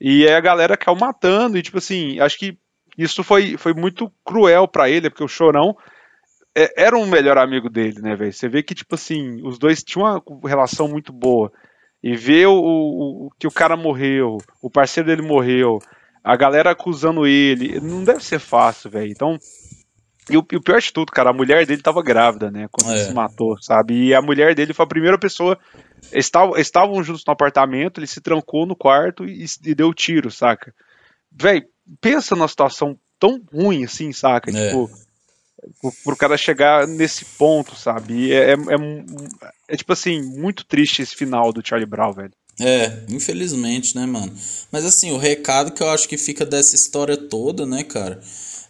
E aí a galera caiu matando, e tipo assim, acho que isso foi, foi muito cruel para ele, porque o Chorão é, era um melhor amigo dele, né, velho? Você vê que, tipo assim, os dois tinham uma relação muito boa. E ver o, o, o que o cara morreu, o parceiro dele morreu, a galera acusando ele, não deve ser fácil, velho. Então, e o, pior de tudo, cara, a mulher dele tava grávida, né? Quando é. ele se matou, sabe? E a mulher dele foi a primeira pessoa. Estavam, estavam juntos no apartamento, ele se trancou no quarto e, e deu tiro, saca? Véi, pensa numa situação tão ruim assim, saca? É. Tipo, pro cara chegar nesse ponto, sabe? É, é, é, é, tipo assim, muito triste esse final do Charlie Brown, velho. É, infelizmente, né, mano? Mas assim, o recado que eu acho que fica dessa história toda, né, cara?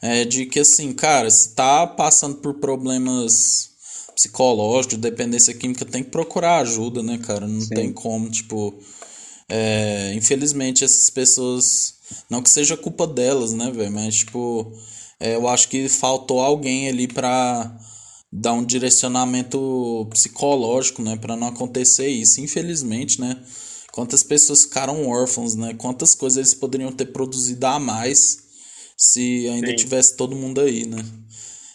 É de que assim, cara, se tá passando por problemas psicológicos, dependência química, tem que procurar ajuda, né, cara? Não Sim. tem como, tipo. É, infelizmente, essas pessoas. Não que seja culpa delas, né, velho? Mas, tipo. É, eu acho que faltou alguém ali pra dar um direcionamento psicológico, né? Pra não acontecer isso. Infelizmente, né? Quantas pessoas ficaram órfãos, né? Quantas coisas eles poderiam ter produzido a mais se ainda Sim. tivesse todo mundo aí, né?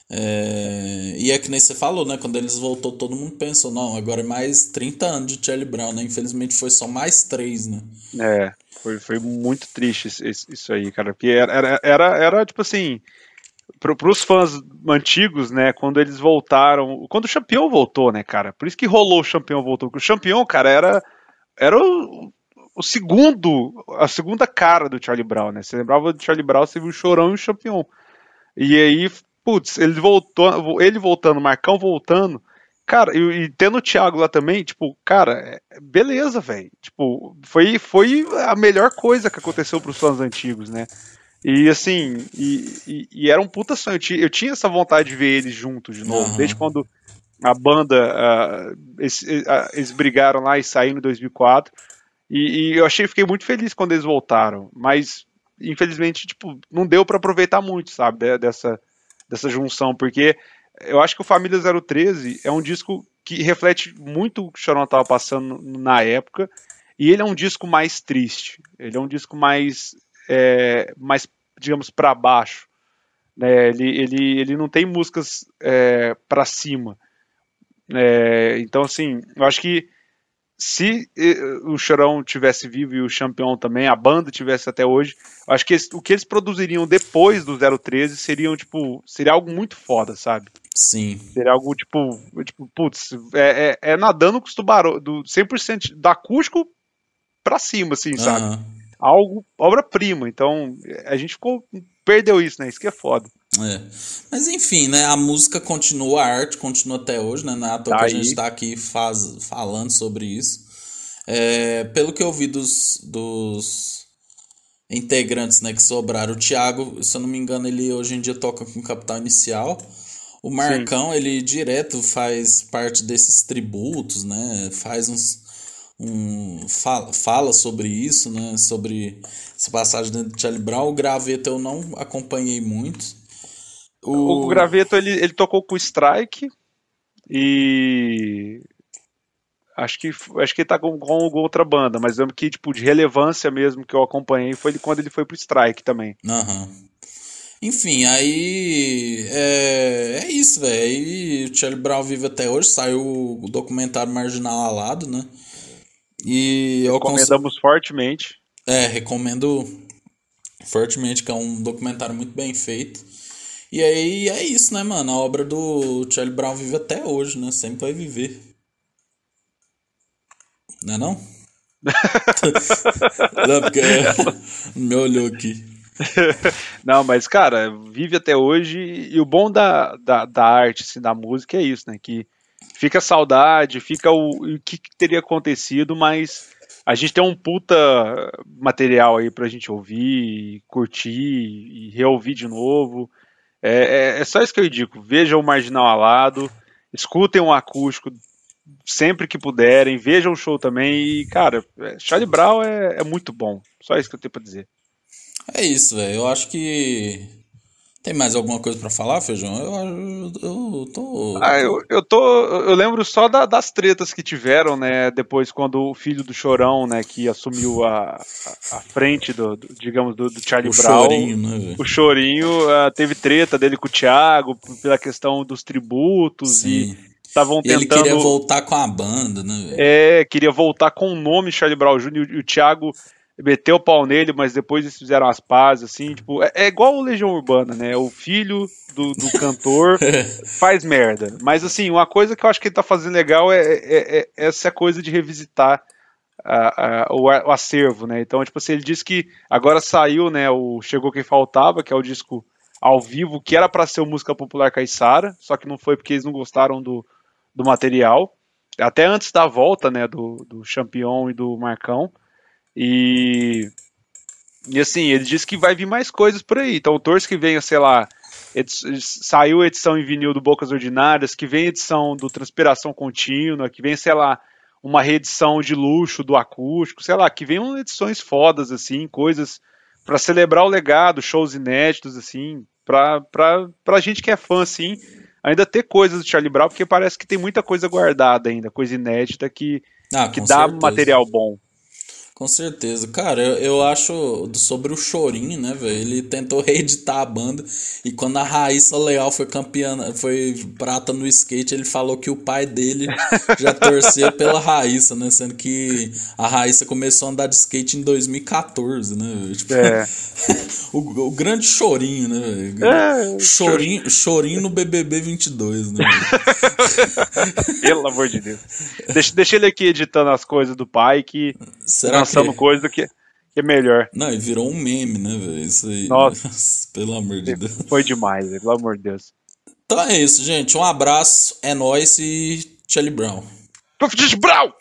É... E é que nem você falou, né? Quando eles voltou, todo mundo pensou, não, agora é mais 30 anos de Charlie Brown, né? Infelizmente foi só mais 3, né? É, foi, foi muito triste isso aí, cara. Porque era, era, era, era tipo assim, para os fãs antigos, né, quando eles voltaram, quando o campeão voltou, né, cara, por isso que rolou o campeão voltou, porque o campeão, cara, era era o, o segundo, a segunda cara do Charlie Brown, né? Você lembrava do Charlie Brown, você viu o Chorão e o Champion. E aí, putz, ele voltou, ele voltando, Marcão voltando, cara, e, e tendo o Thiago lá também, tipo, cara, é, beleza, velho. Tipo, foi, foi a melhor coisa que aconteceu pros fãs antigos, né? E assim, e, e, e era um puta sonho. Eu tinha, eu tinha, essa vontade de ver eles juntos de novo, uhum. desde quando a banda, uh, eles, uh, eles brigaram lá e saíram em 2004. E, e eu achei, fiquei muito feliz quando eles voltaram, mas infelizmente, tipo, não deu para aproveitar muito, sabe, dessa, dessa junção, porque eu acho que o Família 013 é um disco que reflete muito o que o Chorão estava passando na época, e ele é um disco mais triste, ele é um disco mais, é, mais digamos, para baixo, né? ele, ele, ele não tem músicas é, para cima, é, então, assim, eu acho que se eh, o Chorão tivesse vivo e o Champion também, a banda tivesse até hoje, acho que o que eles produziriam depois do 013 seriam, tipo, seria algo muito foda, sabe? Sim. Seria algo, tipo, tipo putz, é, é, é nadando com os tubarões, do 100% da acústico pra cima, assim, sabe? Algo, obra-prima. Então, a gente ficou, perdeu isso, né? Isso que é foda. É. Mas enfim, né? A música continua, a arte continua até hoje, né? Na toa tá que a gente está aqui faz, falando sobre isso. É, pelo que eu vi dos, dos integrantes né, que sobraram, o Thiago, se eu não me engano, ele hoje em dia toca com Capital Inicial. O Marcão, Sim. ele direto faz parte desses tributos, né? Faz uns. Um, fala, fala sobre isso, né? Sobre essa passagem dentro de Charlie Brown. O Graveto eu não acompanhei muito. O, o Graveto ele, ele tocou com o Strike e acho que acho que ele tá com, com outra banda, mas lembro que tipo de relevância mesmo que eu acompanhei foi quando ele foi pro Strike também. Uhum. Enfim, aí é, é isso, velho. Aí o Charlie Brown vive até hoje, saiu o documentário Marginal Alado, né? E eu recomendamos cons... fortemente. É, recomendo fortemente que é um documentário muito bem feito. E aí é isso, né, mano? A obra do Charlie Brown vive até hoje, né? Sempre vai viver. Não é não? não, porque me olhou aqui. Não, mas, cara, vive até hoje. E o bom da, da, da arte, assim, da música é isso, né? Que fica saudade, fica o, o que, que teria acontecido, mas a gente tem um puta material aí pra gente ouvir, curtir e reouvir de novo. É, é, é só isso que eu digo. Vejam o Marginal Alado, escutem um acústico sempre que puderem, vejam o show também. E, cara, é, Charlie Brown é, é muito bom. Só isso que eu tenho pra dizer. É isso, velho. Eu acho que. Tem mais alguma coisa para falar, Feijão? Eu, eu, eu tô. Ah, eu, eu tô. Eu lembro só da, das tretas que tiveram, né? Depois, quando o filho do Chorão, né, que assumiu a, a, a frente do, do, digamos, do, do Charlie o Brown. Chorinho, né, o Chorinho uh, teve treta dele com o Thiago pela questão dos tributos Sim. e estavam tentando. Ele queria voltar com a banda, né? É, queria voltar com o nome Charlie Brown Jr. e o Thiago meteu o pau nele, mas depois eles fizeram as pazes, assim, tipo, é, é igual o Legião Urbana, né? O filho do, do cantor faz merda. Mas assim, uma coisa que eu acho que ele tá fazendo legal é, é, é essa coisa de revisitar a, a, o, o, acervo, né? Então, tipo assim, ele disse que agora saiu, né, o Chegou Quem Faltava, que é o disco ao vivo, que era para ser o Música Popular Caissara, só que não foi porque eles não gostaram do, do material. Até antes da volta, né, do, do Champion e do Marcão. E, e assim, ele disse que vai vir mais coisas por aí. Então, torço que venha, sei lá, saiu a edição em vinil do Bocas Ordinárias, que vem edição do Transpiração Contínua, que vem, sei lá, uma reedição de luxo do acústico, sei lá, que venham edições fodas, assim, coisas para celebrar o legado, shows inéditos, assim, pra, pra, pra gente que é fã, assim, ainda ter coisas do Charlie Brown, porque parece que tem muita coisa guardada ainda, coisa inédita que, ah, que dá certeza. material bom. Com certeza. Cara, eu, eu acho sobre o Chorinho, né, velho? Ele tentou reeditar a banda e quando a Raíssa Leal foi campeã, foi prata no skate, ele falou que o pai dele já torcia pela Raíssa, né? Sendo que a Raíssa começou a andar de skate em 2014, né? Tipo, é. o, o grande Chorinho, né, velho? É, chorinho, chorinho no BBB 22, né? Pelo amor de Deus. Deixa, deixa ele aqui editando as coisas do pai que. Será que... coisa que, que é melhor. Não, e virou um meme, né, velho? Isso aí. Nossa. Pelo amor de Deus. Foi demais, pelo amor de Deus. Então é isso, gente. Um abraço, é nóis e Charlie Brown. Charlie Brown!